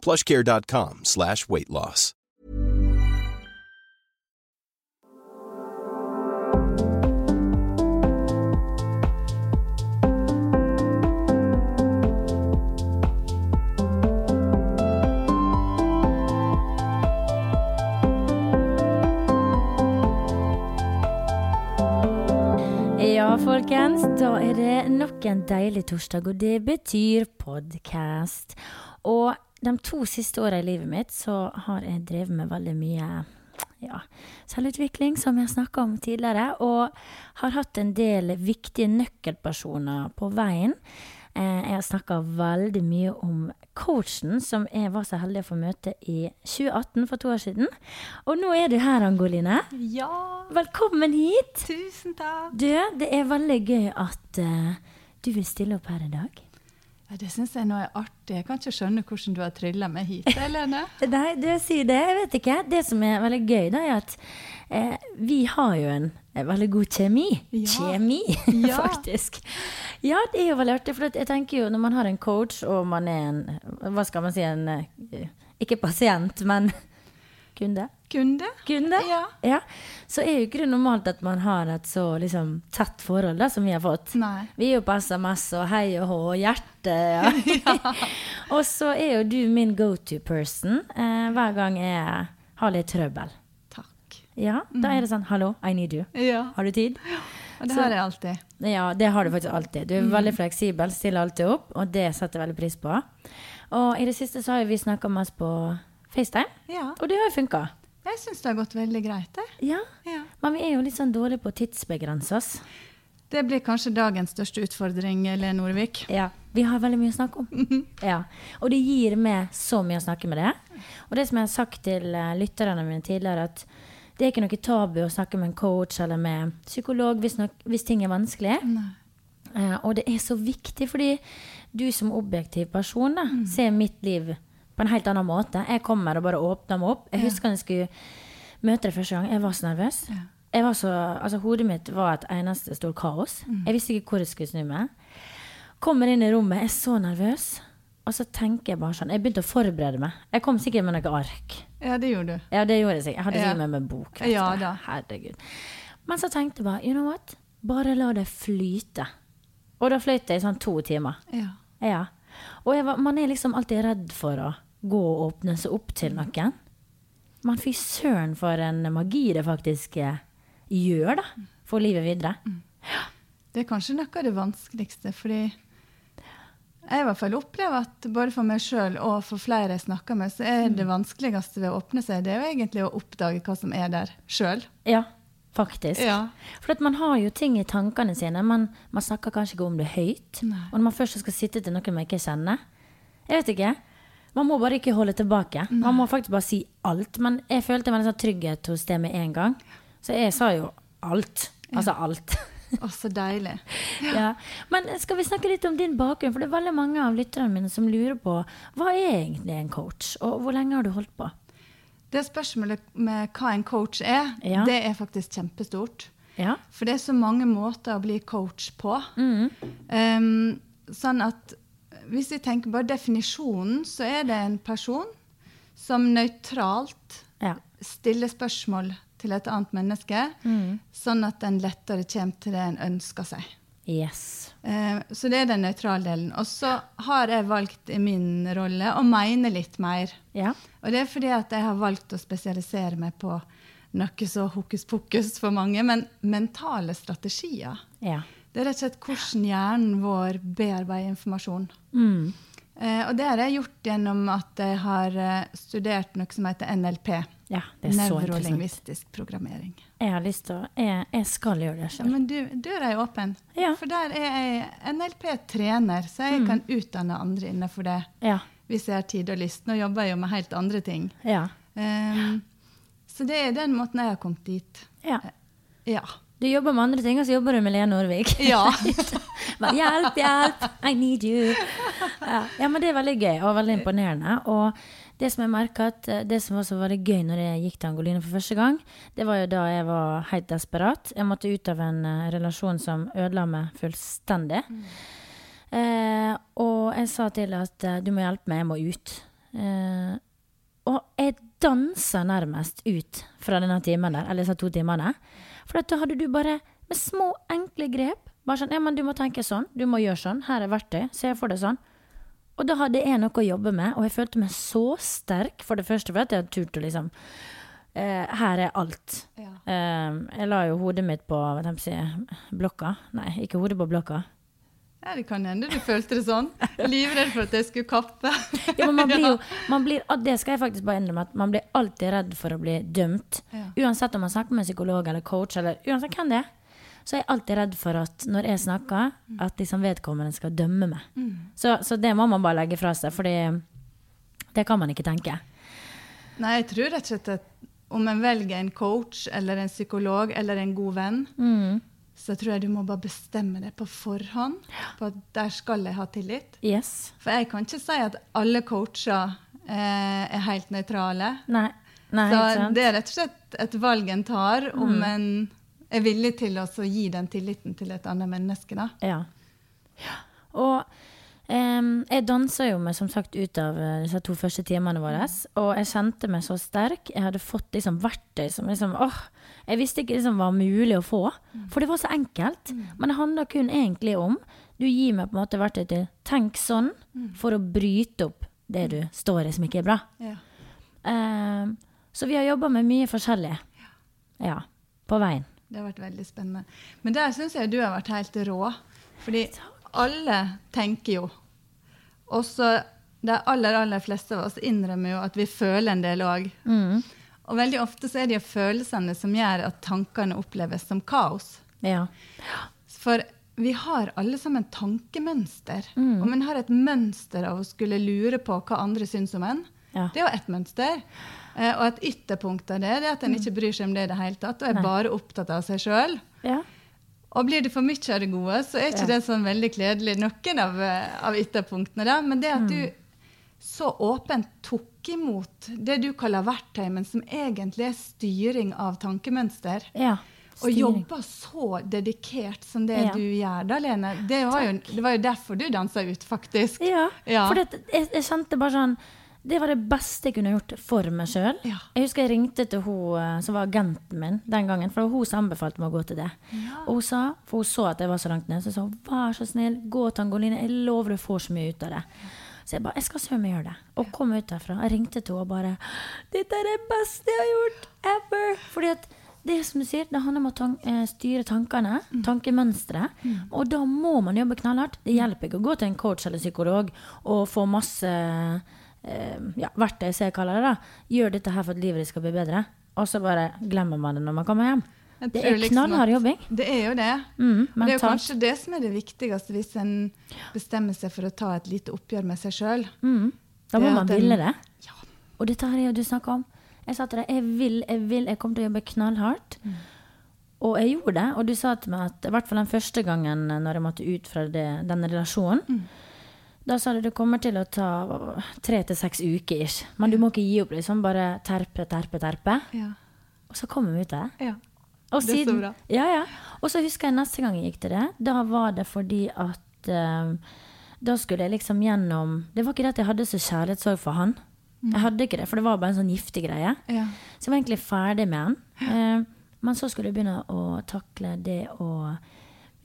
plushcare.com slash weight loss. Ja, folkens, da er det nok en deilig torsdag, og det betyr podkast. Og de to siste åra i livet mitt så har jeg drevet med veldig mye ja, selvutvikling, som jeg snakka om tidligere, og har hatt en del viktige nøkkelpersoner på veien. Eh, Jeg har snakka veldig mye om coachen som jeg var så heldig å få møte i 2018, for to år siden. Og nå er du her, Angoline. Ja, Velkommen hit! tusen takk. Du, det er veldig gøy at uh, du vil stille opp her i dag. Det syns jeg nå er artig. Jeg kan ikke skjønne hvordan du har trilla meg hit, Helene. Nei, du sier det. Jeg vet ikke. Det som er veldig gøy, da, er at eh, vi har jo en, eh, veldig god kjemi. Ja. Kjemi, Ja. faktisk. Ja, det er jo veldig artig. For jeg tenker jo, når man har en coach, og man er en Hva skal man si? En eh, Ikke pasient, men kunde. Kunde? Kunde? Ja. Så er jo ikke det normalt at man har et så liksom, tett forhold da, som vi har fått. Nei. Vi er jo på SMS og hei og hå og hjerte. Ja. og så er jo du min go to person eh, hver gang jeg har litt trøbbel. Takk. Ja, Da er det sånn 'hallo, I need you'. Ja, Har du tid? og det Så- har jeg alltid. Ja, det har du faktisk alltid. Du er veldig fleksibel, stiller alltid opp, og det setter jeg veldig pris på. Og i det siste så har vi snakka masse på FaceTime, Ja. og det har jo funka. Jeg syns det har gått veldig greit, det. Ja. Ja. Men vi er jo litt sånn dårlige på å tidsbegrense oss. Det blir kanskje dagens største utfordring, Len Norvik. Ja, Vi har veldig mye å snakke om. Ja. Og det gir meg så mye å snakke med det. Og det som jeg har sagt til eh, lytterne mine tidligere, at det er ikke noe tabu å snakke med en coach eller med psykolog hvis, nok, hvis ting er vanskelig. Nei. og det er så viktig, fordi du som objektiv person da, ser mitt liv på en helt annen måte. Jeg kommer og bare åpner meg opp. Jeg husker da jeg skulle møte deg første gang. Jeg var så nervøs. Var så, altså Hodet mitt var et eneste stort kaos. Jeg visste ikke hvor jeg skulle snu meg. Kommer inn i rommet, jeg er så nervøs. Og så tenker jeg bare sånn Jeg begynte å forberede meg. Jeg kom sikkert med noe ark. Ja, det gjorde du. Ja, det gjorde jeg sikkert. Jeg hadde sikkert med meg bok. Ja da. Herregud. Men så tenkte jeg bare, you know what? Bare la det flyte. Og da fløyt jeg i sånn to timer. Ja. Ja. Og var, man er liksom alltid redd for å gå og åpne seg opp til noen. Men fy søren for en magi det faktisk eh, gjør, da. For livet videre. Det er kanskje noe av det vanskeligste, fordi jeg i hvert fall opplever at både for meg sjøl og for flere jeg snakker med, så er det vanskeligste ved å åpne seg, det er jo egentlig å oppdage hva som er der sjøl. Ja, faktisk. Ja. For at man har jo ting i tankene sine, men man snakker kanskje ikke om det høyt. Nei. Og når man først skal sitte til noen man ikke kjenner Jeg vet ikke. Man må bare ikke holde tilbake. Man må faktisk bare si alt. Men jeg følte meg sånn trygghet hos det med en gang. Så jeg sa jo alt. Altså alt. Å, så deilig. ja. Men skal vi snakke litt om din bakgrunn? For det er veldig mange av lytterne mine som lurer på hva er egentlig en coach, og hvor lenge har du holdt på? Det spørsmålet med hva en coach er, Ja. det er faktisk kjempestort. Ja. For det er så mange måter å bli coach på. Mm. Um, sånn at hvis vi tenker bare definisjonen, så er det en person som nøytralt ja. stiller spørsmål til et annet menneske, Mm. sånn at en lettere kommer til det en ønsker seg. Yes. Eh, Så det er den nøytrale delen. Og så har jeg valgt i min rolle å mene litt mer. Ja. Og det er fordi at jeg har valgt å spesialisere meg på noe så hokus pokus for mange, men mentale strategier. Ja. Det er rett og slett hvordan hjernen vår bearbeider informasjon. Mm. Eh, og det har jeg gjort gjennom at jeg har eh, studert noe som heter NLP. ja. Det er så. Nevrolingvistisk programmering. Jeg har lyst til å Jeg, jeg skal gjøre det Ja, sjøl. men du, døra er åpen. Ja. For der er jeg NLP-trener, så jeg kan utdanne andre innenfor det. Ja. Hvis jeg har tid og lyst. Nå jobber jeg jo med helt andre ting. Ja. Um, så det er den måten jeg har kommet dit. Ja. Ja. Du jobber med andre ting, og så jobber du med Lene Orvik. Ja. Hjelp, hjelp, I need you. Ja. men det er veldig gøy og veldig imponerende. Og det som jeg merket eh, det som var så gøy når jeg gikk til Angoline for første gang, det var jo da jeg var helt desperat. Jeg måtte ut av en uh, relasjon som ødela meg fullstendig. Mm. Eh, og jeg sa til at uh, du må hjelpe meg, jeg må ut. Eh, og jeg dansa nærmest ut fra denne timen der, eller disse to timene. For da hadde du bare med små, enkle grep bare sånn, ja, men Du må tenke sånn, du må gjøre sånn. Her er verktøy. Se for deg sånn. Og da hadde jeg noe å jobbe med, og jeg følte meg så sterk. For det første fordi jeg hadde turt å liksom eh, Her er alt. Ja. Eh, jeg la jo hodet mitt på hva si, blokka. Nei, ikke hodet på blokka. Ja, Det kan hende du følte det sånn. Livredd for at jeg skulle kappe. ja, men man blir jo, man blir, Det skal jeg faktisk bare innrømme, at man blir alltid redd for å bli dømt. Ja. Uansett om man snakker med en psykolog eller coach, eller uansett hvem det er. Så er jeg alltid redd for at når jeg snakker, at liksom vedkommende skal dømme meg. Mm. Så, så, det må man bare legge fra seg, for det kan man ikke tenke. Nei, jeg tror rett og slett at om en velger en coach eller en psykolog eller en god venn, mm så tror jeg du må bare bestemme det på forhånd. På at der skal jeg ha tillit. Yes. For jeg kan ikke si at alle coacher eh, er helt nøytrale. Nei. Nei, så det er rett og slett et valg en tar om mm. en er villig til å gi den tilliten til et annet menneske. Da. Ja. ja. Og Um, jeg dansa jo meg som sagt ut av uh, disse to første timene våre. Og jeg kjente meg så sterk. Jeg hadde fått liksom, verktøy som liksom åh, Jeg visste ikke liksom var mulig å få. For det var så enkelt. Men det handler kun egentlig om Du gir meg på en måte verktøy til tenk sånn for å bryte opp det du står i som ikke er bra. Ja. Um, så vi har jobba med mye forskjellig. Ja. På veien. Det har vært veldig spennende. Men der syns jeg du har vært helt rå. Fordi alle tenker jo. Og så de aller, aller fleste av oss innrømmer jo at vi føler en del òg. Mm. Og veldig ofte så er det jo følelsene som gjør at tankene oppleves som kaos. Ja. For vi har alle sammen tankemønster. Mm. Om en har et mønster av å skulle lure på hva andre syns om en, ja. det er jo ett mønster. Eh, og et ytterpunkt av det, det er at en mm. ikke bryr seg om det i det hele tatt, og er Nei. bare opptatt av seg sjøl. Ja. Og blir det for mye av det gode, så er ikke ja. det sånn veldig kledelig, noen av, eh, av ytterpunktene. da, Men det at mm. du så åpent tok imot det du kaller verktøy, men som egentlig er styring av tankemønster. Ja, og jobber så dedikert som det ja. du gjør da, Lene. Det var, jo, det var, jo, derfor du dansa ut, faktisk. Ja, ja. for det, jeg, jeg kjente bare sånn det var det beste jeg kunne gjort for meg sjøl. Ja. Jeg husker jeg ringte til hun eh, som var agenten min den gangen, for det var hun som anbefalte meg å gå til det. Ja. Og hun sa, for hun så at jeg var så langt ned, så sa hun vær så snill, gå Tangoline, Angoline, jeg lover du får så mye ut av det. Så jeg bare jeg skal se om jeg gjør det. Og kom ut derfra. Jeg ringte til henne og bare Dette er det beste jeg har gjort ever! Fordi at det som du sier, det handler om å tank, eh, styre tankene, mm. tankemønsteret. Mm. Og da må man jobbe knallhardt. Det hjelper ikke å gå til en coach eller psykolog og få masse ja, verktøy, som jeg kaller det. da, Gjør dette her for at livet ditt skal bli bedre. Og så bare glemmer man det når man kommer hjem. Det er liksom knallhard jobbing. Det er jo det. Mm, det er jo kanskje det som er det viktigste hvis en bestemmer seg for å ta et lite oppgjør med seg sjøl. Mm. Da må man ville det. Ja. Og dette her er jo du snakka om. Jeg sa til deg jeg vil, jeg vil, jeg kommer til å jobbe knallhardt. Mm. Og jeg gjorde det. Og du sa til meg at i hvert fall den første gangen når jeg måtte ut fra det, denne relasjonen, mm. Da sa du det kommer til å ta tre til seks uker. ish. Men du må ikke gi opp. liksom, Bare terpe, terpe, terpe. Ja. Og så kommer vi ut av det. Ja. Og det er så bra. Ja, ja. Og så husker jeg neste gang jeg gikk til det. Da var det fordi at uh, Da skulle jeg liksom gjennom Det var ikke det at jeg hadde så kjærlighetssorg for han. Mm. Jeg hadde ikke det, for det var bare en sånn giftig greie. Ja. Så jeg var egentlig ferdig med han. Uh, men så skulle jeg begynne å takle det å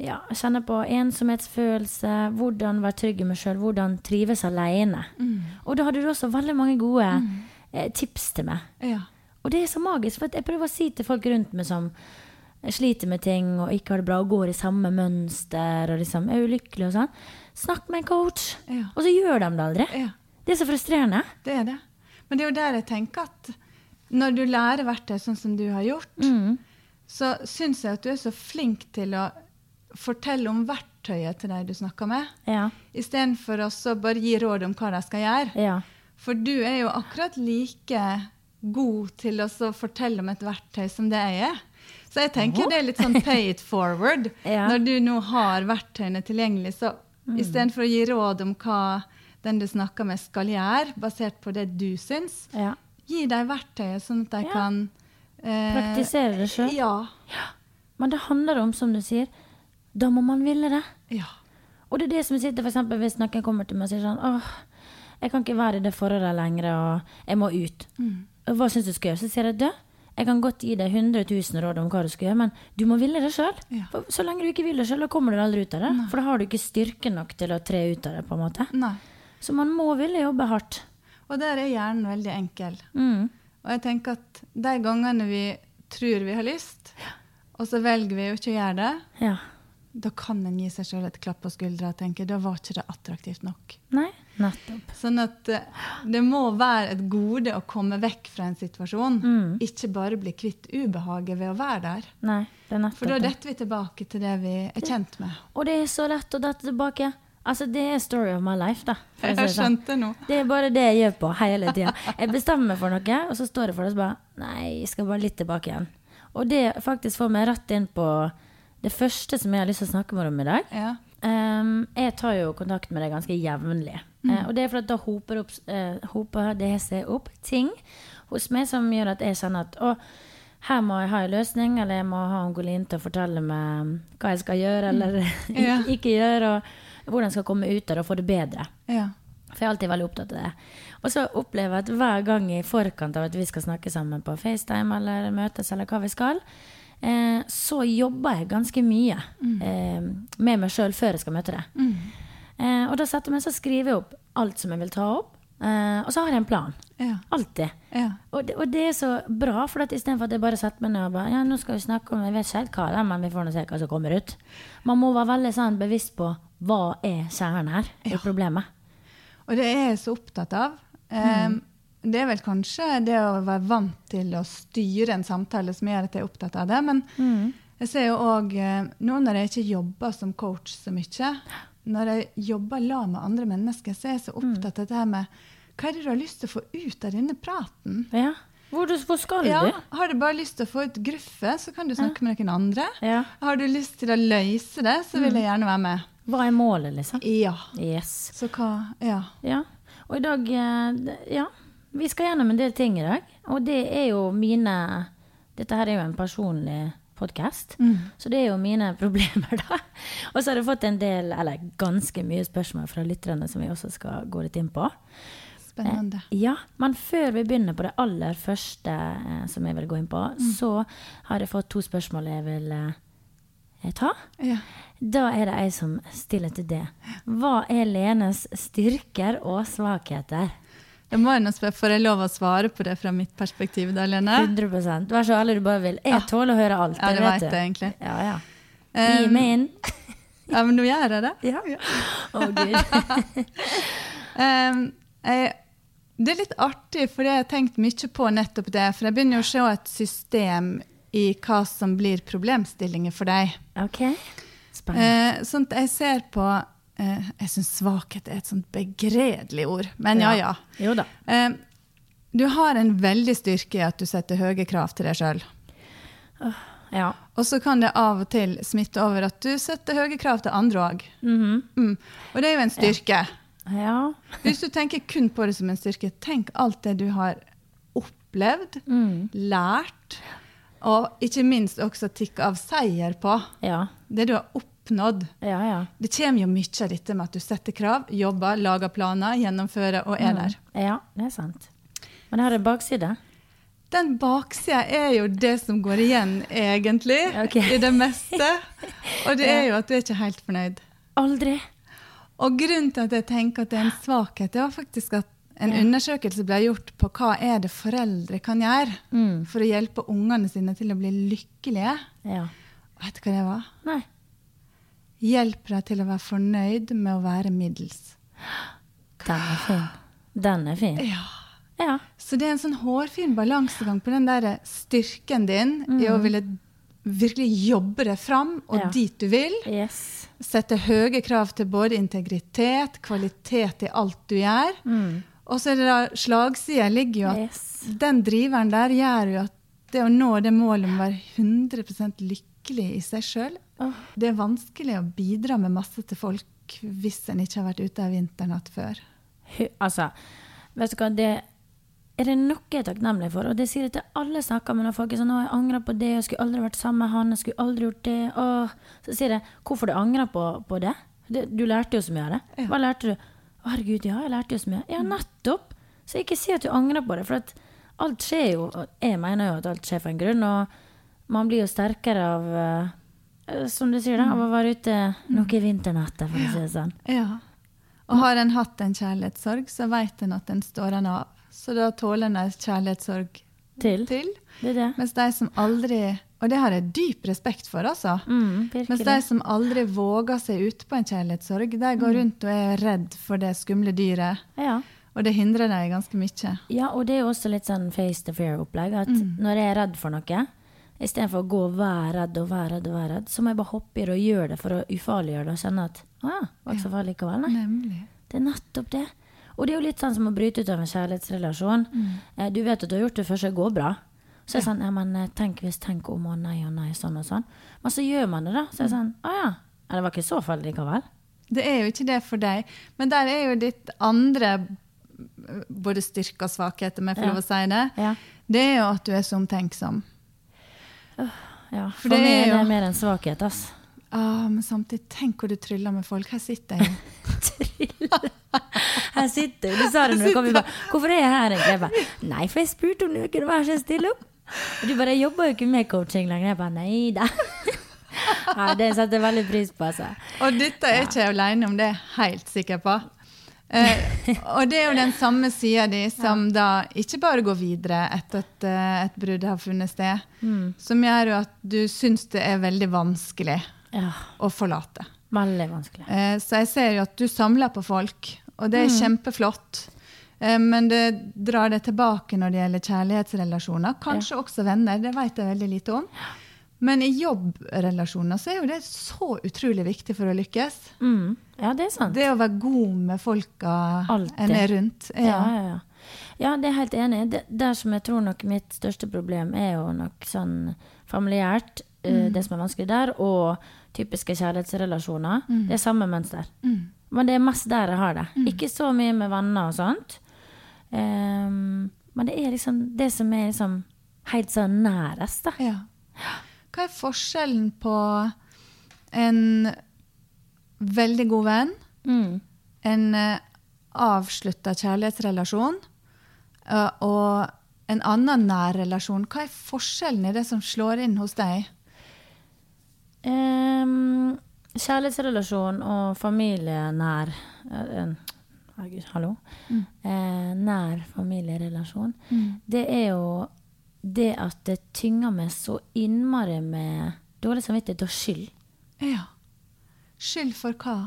ja, kjenne på ensomhetsfølelse, hvordan være trygg i meg sjøl, hvordan trives alene. Mm. Og da hadde du også veldig mange gode mm. eh, tips til meg. Ja. Og det er så magisk, for jeg prøver å si til folk rundt meg som sliter med ting og ikke har det bra og går i samme mønster og liksom er ulykkelig og sånn, snakk med en coach. Ja. Og så gjør de det aldri. Ja. Det er så frustrerende. Det er det. Men det er jo der jeg tenker at når du lærer verktøy sånn som du har gjort, mm. så syns jeg at du er så flink til å fortelle om verktøyet til de du snakker med, ja. istedenfor å bare gi råd om hva de skal gjøre. Ja. For du er jo akkurat like god til å så fortelle om et verktøy som det jeg er. Så jeg tenker det er litt sånn pay it forward. Ja. Når du nå har verktøyene tilgjengelig, så Mm. istedenfor å gi råd om hva den du snakker med skal gjøre, basert på det du syns, Ja. gi dem verktøyet sånn at de Ja. kan eh, Praktisere det sjøl. Ja. Men det handler om, som du sier, da må man ville det. ja. Og det er det som sitter, for eksempel, hvis noen kommer til meg og sier sånn åh, jeg kan ikke være i det forholdet lenger, og jeg må ut. Mm. Hva syns du skal gjøre? Så sier jeg «dø». jeg kan godt gi deg 100 000 råd om hva du skal gjøre, men du må ville det sjøl. Ja. Så lenge du ikke vil det sjøl, kommer du aldri ut av det. For da har du ikke styrke nok til å tre ut av det, på en måte. Nei. Så man må ville jobbe hardt. Og der er hjernen veldig enkel. Mm. Og jeg tenker at de gangene vi tror vi har lyst, og så velger vi jo ikke å gjøre det, Ja. Da kan en gi seg sjøl et klapp på skuldra og tenke da var ikke det attraktivt nok. Nei, nettopp. Sånn at eh, det må være et gode å komme vekk fra en situasjon. Mm. Ikke bare bli kvitt ubehaget ved å være der. Nei, det er nettopp For da detter vi tilbake til det vi er kjent med. Og det er så lett å dette tilbake. Altså, det er story of my life, da. Jeg det sånn. skjønte nå. Det er bare det jeg gjør på hele tida. Jeg bestemmer meg for noe, og så står jeg for det og så bare Nei, jeg skal bare litt tilbake igjen. Og det faktisk får meg rett inn på det første som jeg har lyst til å snakke med deg om i dag. Ja. um, jeg tar jo kontakt med deg ganske jevnlig. Eh, og det er fordi da hoper, opp, uh, hoper det seg opp ting hos meg som gjør at jeg kjenner at å, her må jeg ha en løsning, eller jeg må ha Angolin til å fortelle meg hva jeg skal gjøre eller Ja. ikke, ikke gjøre, og hvordan jeg skal komme ut av det og få det bedre. ja. For jeg er alltid veldig opptatt av det. Og så opplever jeg at hver gang i forkant av at vi skal snakke sammen på FaceTime eller møtes eller hva vi skal, eh, så jobber jeg ganske mye eh, med meg sjøl før jeg skal møte det. Eh, og da setter jeg meg så skriver jeg opp alt som jeg vil ta opp, eh, og så har jeg en plan. Ja. Alltid. ja. Og og det er så bra, for istedenfor at jeg bare setter meg ned og bare Ja, nå skal vi snakke om Jeg vet ikke helt hva det er, men vi får nå se hva som kommer ut. Man må være veldig sånn bevisst på hva er kjernen her i problemet. Og det er jeg så opptatt av. Eh, Det er vel kanskje det å være vant til å styre en samtale som gjør at jeg er opptatt av det. Men jeg ser jo òg Nå når jeg ikke jobber som coach så mye, når jeg jobber la med andre mennesker, så er jeg så opptatt av dette med hva er det du har lyst til å få ut av denne praten? Ja. Hvor, du, hvor skal Ja, du? har du bare lyst til å få ut gruffet, så kan du snakke med noen andre. Ja. Har du lyst til å løse det, så vil jeg gjerne være med. Hva er målet, liksom? Ja. Yes. Så hva Ja. Ja. Og i dag eh, Ja. Vi skal gjennom en del ting i dag. Og det er jo mine Dette her er jo en personlig podkast, så det er jo mine problemer, da. Og så har jeg fått en del, eller ganske mye spørsmål fra lytterne som vi også skal gå litt inn på. Spennende. Ja, men før vi begynner på det aller første eh, som jeg vil gå inn på, så har jeg fått to spørsmål jeg vil eh, ta. Ja. Da er det ei som stiller til det. Hva er Lenes styrker og svakheter? Jeg må jo spørre, Får jeg lov å svare på det fra mitt perspektiv, da, Lene? 100 Vær så ærlig du bare vil. Jeg tåler å høre alt. Ja, det vet jeg egentlig. Ja, ja. Gi Um, meg inn. Ja, men nå gjør jeg det. Ja. ja. Å, gud. Um, jeg, det er litt artig, for jeg har tenkt mye på nettopp det. For jeg begynner å se et system i hva som blir problemstillinger for deg. OK. Spennende. Uh, sånn at jeg ser på eh, Jeg syns svakhet er et sånt begredelig ord, men ja ja. Jo da. Eh, du har en veldig styrke i at du setter høye krav til deg sjøl. Ja. Og så kan det av og til smitte over at du setter høye krav til andre òg. Mhm. mm. Og det er jo en styrke. Ja. Hvis du tenker kun på det som en styrke, tenk alt det du har opplevd, Mm. lært, og ikke minst også tikk av seier på. Ja. Det du har oppnådd. Ja, ja. Det kommer jo mye av dette med at du setter krav, jobber, lager planer, gjennomfører og er der. Ja, det er sant. Men det har en bakside. Den baksida er jo det som går igjen, egentlig, okay. i det meste. Og det er jo at du er ikke helt fornøyd. Aldri. Og grunnen til at jeg tenker at det er en svakhet, det var faktisk at en Ja. undersøkelse ble gjort på hva er det foreldre kan gjøre Mm. for å hjelpe ungene sine til å bli lykkelige. Ja. Vet du hva det var? Nei. Hjelp deg til å være fornøyd med å være middels. Den er fin. Den er fin. Ja. Ja. Så det er en sånn hårfin balansegang på den der styrken din i å ville virkelig jobbe deg fram og Mm. Ja. dit du vil. Yes. Sette høye krav til både integritet, kvalitet i alt du gjør. Mm. Og så er det da slagsida ligger jo at Yes. den driveren der gjør jo at det å nå det målet om å være 100% lykkelig i seg sjøl Det er vanskelig å bidra med masse til folk hvis en ikke har vært ute av internat før. Altså, vet du hva, det er det noe jeg er takknemlig for, og det sier jeg til alle jeg snakker med når folk er sånn 'Å, jeg angrer på det, jeg skulle aldri vært sammen med han, jeg skulle aldri gjort det', Åh. Så sier jeg 'Hvorfor du angrer på, på det? det? Du lærte jo så mye av det'. Hva lærte du? Å, herregud, ja, jeg lærte jo så mye. Ja, nettopp! Så ikke si at du angrer på det, for at alt skjer jo og Jeg mener jo at alt skjer for en grunn, og man blir jo sterkere av eh, som du sier, da, av å være ute noe i vinternettet, for å si det sånn. Ja. Og har en hatt en kjærlighetssorg, så vet en at den står en av. Så da tåler en en kjærlighetssorg Til. til. Det det. Mens de som aldri Og det har jeg dyp respekt for, altså. Mm, Mens de som aldri våger seg ut på en kjærlighetssorg, de går rundt og er redd for det skumle dyret. Ja. Og det hindrer dem ganske mye. ja, og det er jo også litt sånn face-to-fear-opplegg, At Mm. når jeg er redd for noe, istedenfor å gå og være redd og være redd, og være redd, så må jeg bare hoppe i det og gjøre det for å ufarliggjøre det og kjenne at å ja, var ikke så farlig likevel. Nei. Nemlig. Det er nettopp det. Og det er jo litt sånn som å bryte ut av en kjærlighetsrelasjon. Mm. Eh, Du vet at du har gjort det før, så det går bra. Så er det sånn ja, men eh, tenk hvis, tenk om, og nei og nei, sånn og sånn. Men så gjør man det, da. Så er det sånn å ah, Ja, det var ikke så farlig likevel. Det er jo ikke det for deg. Men der er jo ditt andre eh, både styrke og svakhet, om jeg får lov å si det. Ja. Det er jo at du er så omtenksom. Ja. For For, det er jo... det er mer en svakhet, ass. Ah, men samtidig, tenk hvor du tryller med folk. Her sitter jeg jo. Her sitter du. Du sa det når du kom. Bare, Hvorfor er jeg her? Jeg bare, Nei, for jeg spurte om du kunne være så stille opp. Og du bare jeg jobber jo ikke med coaching lenger. Jeg bare nei da. Ja, det setter jeg veldig pris på, altså. Og dette er ikke jeg alene om, det er jeg helt sikker på. Eh, og det er jo den samme sida di som da ikke bare går videre etter at eh, et brudd har funnet sted, som gjør jo at du syns det er veldig vanskelig Ja, å forlate. veldig vanskelig. Eh, så jeg ser jo at du samler på folk, og det er kjempeflott. Eh, men det drar det tilbake når det gjelder kjærlighetsrelasjoner. Kanskje også venner, det vet jeg veldig lite om. Men i jobbrelasjoner så er jo det så utrolig viktig for å lykkes. Mm. Ja, det er sant. Det å være god med folka Altid. en er rundt. Ja, ja, ja. ja, det er helt enig. Det, der som jeg tror nok mitt største problem er jo nok sånn familiært, mm. det som er vanskelig der, og typiske kjærlighetsrelasjoner. Det er samme mønster. Men det er mest der jeg har det. Ikke så mye med venner og sånt. Um, men det er liksom det som er liksom helt sånn nærest, da. Ja. Hva er forskjellen på en veldig god venn, Mm. en uh, avslutta kjærlighetsrelasjon eh, og en annen nær relasjon? Hva er forskjellen i det som slår inn hos deg? Um, kjærlighetsrelasjon og familienær eh, eh, Herregud, hallo. Eh, nær familierelasjon. Det er jo det at det tynger meg så innmari med dårlig samvittighet og skyld. Ja. Skyld for hva?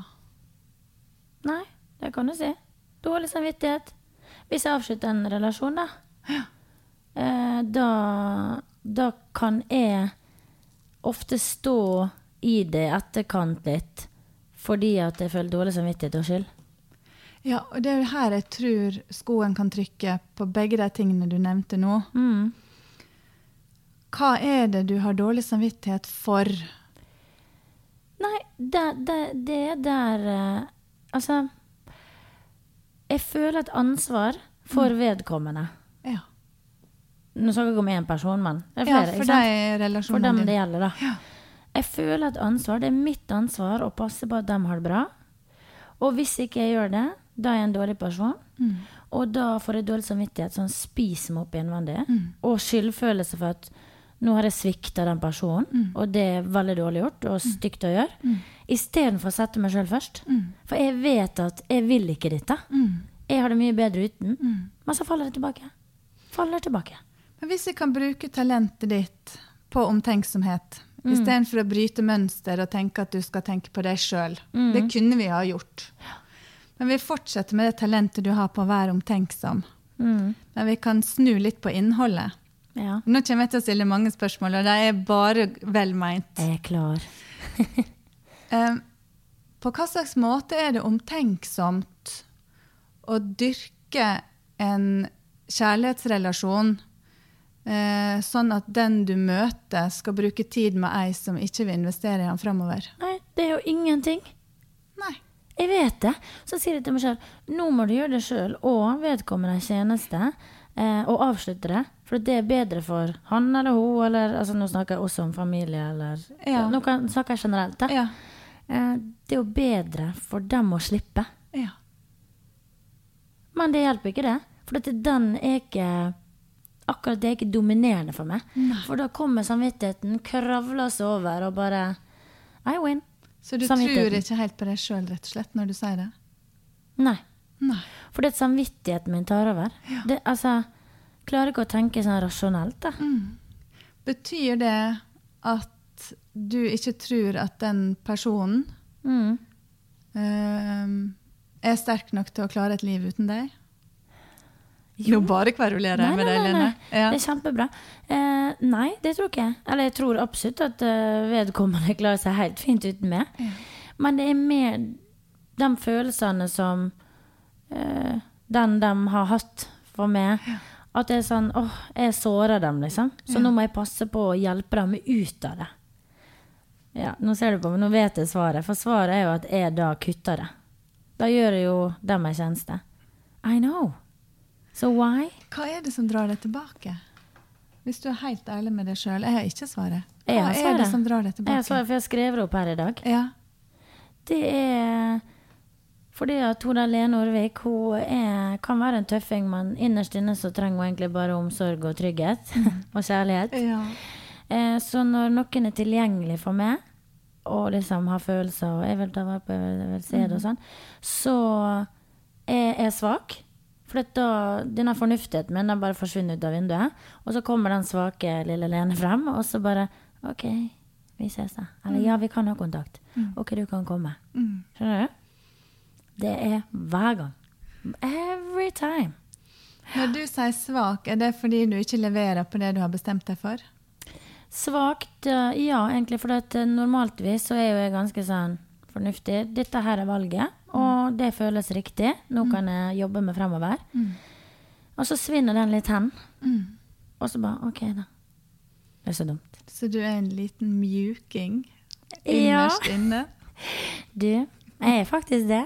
Nei, det kan du si. Dårlig samvittighet. Hvis jeg avslutter en relasjon, da, eh, da Da kan jeg ofte stå i det etterkant litt fordi at jeg føler dårlig samvittighet og skyld. Ja, og det er her jeg tror skoen kan trykke på begge de tingene du nevnte nå. Mm. Hva er det du har dårlig samvittighet for? Nei, det, det, det er der eh, Altså Jeg føler et ansvar for vedkommende. Ja, Nå snakker jeg om én person, men det er ja flere. for deg? For dem det gjelder, da. Jeg føler et ansvar. Det er mitt ansvar å passe på at de har det bra. Og hvis ikke jeg gjør det, da er jeg en dårlig person. Mm. Og da får jeg dårlig samvittighet, sånn spiser meg opp innvendig. Og skyldfølelse for at nå har jeg svikta den personen, og det er veldig dårlig gjort og stygt å gjøre. Mm. Istedenfor å sette meg sjøl først. For jeg vet at jeg vil ikke dette. Mm. Jeg har det mye bedre uten. Men så faller det tilbake. Faller tilbake. Men hvis jeg kan bruke talentet ditt på omtenksomhet, istedenfor å bryte mønster og tenke at du skal tenke på deg sjøl, det kunne vi ha gjort. Men vi fortsetter med det talentet du har på å være omtenksom. Mm. Men vi kan snu litt på innholdet. Ja. Nå kommer jeg til å stille mange spørsmål, og de er bare vel meint. Jeg er klar. um, på hva slags måte er det omtenksomt å dyrke en kjærlighetsrelasjon uh, sånn at den du møter, skal bruke tid med ei som ikke vil investere i han framover? Nei, det er jo ingenting. Nei. Jeg vet det. Så sier jeg til meg sjøl nå må du gjøre det sjøl og vedkommende en tjeneste. Eh, og avslutte det. For det er bedre for han eller hun, eller altså Nå snakker jeg også om familie, eller Ja. Nå kan, snakker jeg generelt. Da. Ja. Eh, det er jo bedre for dem å slippe. ja. Men det hjelper ikke, det. For at den er ikke Akkurat det er ikke dominerende for meg. For da kommer samvittigheten, kravler seg over og bare I win. Så du tror ikke helt på deg sjøl, rett og slett, når du sier det? Nei. Nei. For det er samvittigheten min tar over. Det, altså, klarer ikke å tenke sånn rasjonelt, da. Betyr det at du ikke tror at den personen Mm. eh, er sterk nok til å klare et liv uten deg? Nå bare kverulerer jeg med deg, Lene. Ja. Det er kjempebra. Eh, nei, det tror ikke jeg. Eller jeg tror absolutt at eh, vedkommende klarer seg helt fint uten meg. Men det er mer de følelsene som eh, den de har hatt for meg. At det er sånn åh, jeg sårer dem, liksom. Så nå må jeg passe på å hjelpe dem ut av det. Ja, nå ser du på meg, nå vet jeg svaret. For svaret er jo at jeg da kutter det. Da gjør jeg jo dem en tjeneste. I know. So why? Hva er det som drar deg tilbake? Hvis du er helt ærlig med deg sjøl. Jeg har ikke svaret. Hva er det som drar deg Jeg har svaret, for jeg skrev det opp her i dag. Ja. Det er fordi at hun Lene Orvik hun er, kan være en tøffing, men innerst inne så trenger hun egentlig bare omsorg og trygghet og kjærlighet. ja. Eh, så når noen er tilgjengelig for meg, og liksom har følelser, og jeg vil ta vare på jeg vil se det og sånn, så er jeg svak. For da, denne fornuftigheten min har bare forsvunnet ut av vinduet. Og så kommer den svake lille Lene frem, og så bare OK, vi ses, da. Eller ja, vi kan ha kontakt. OK, du kan komme. Mm. Skjønner du? Det er hver gang. Every time. Når du sier svak, er det fordi du ikke leverer på det du har bestemt deg for? Svakt, ja, egentlig. For eh, normaltvis så er jo jeg ganske sånn fornuftig. Dette her er valget, og det føles riktig. Nå kan jeg jobbe med fremover. Og så svinner den litt hen. Og så bare OK, da. Det er så dumt. Så du er en liten mjuking Ja. inne? Du, jeg er faktisk det.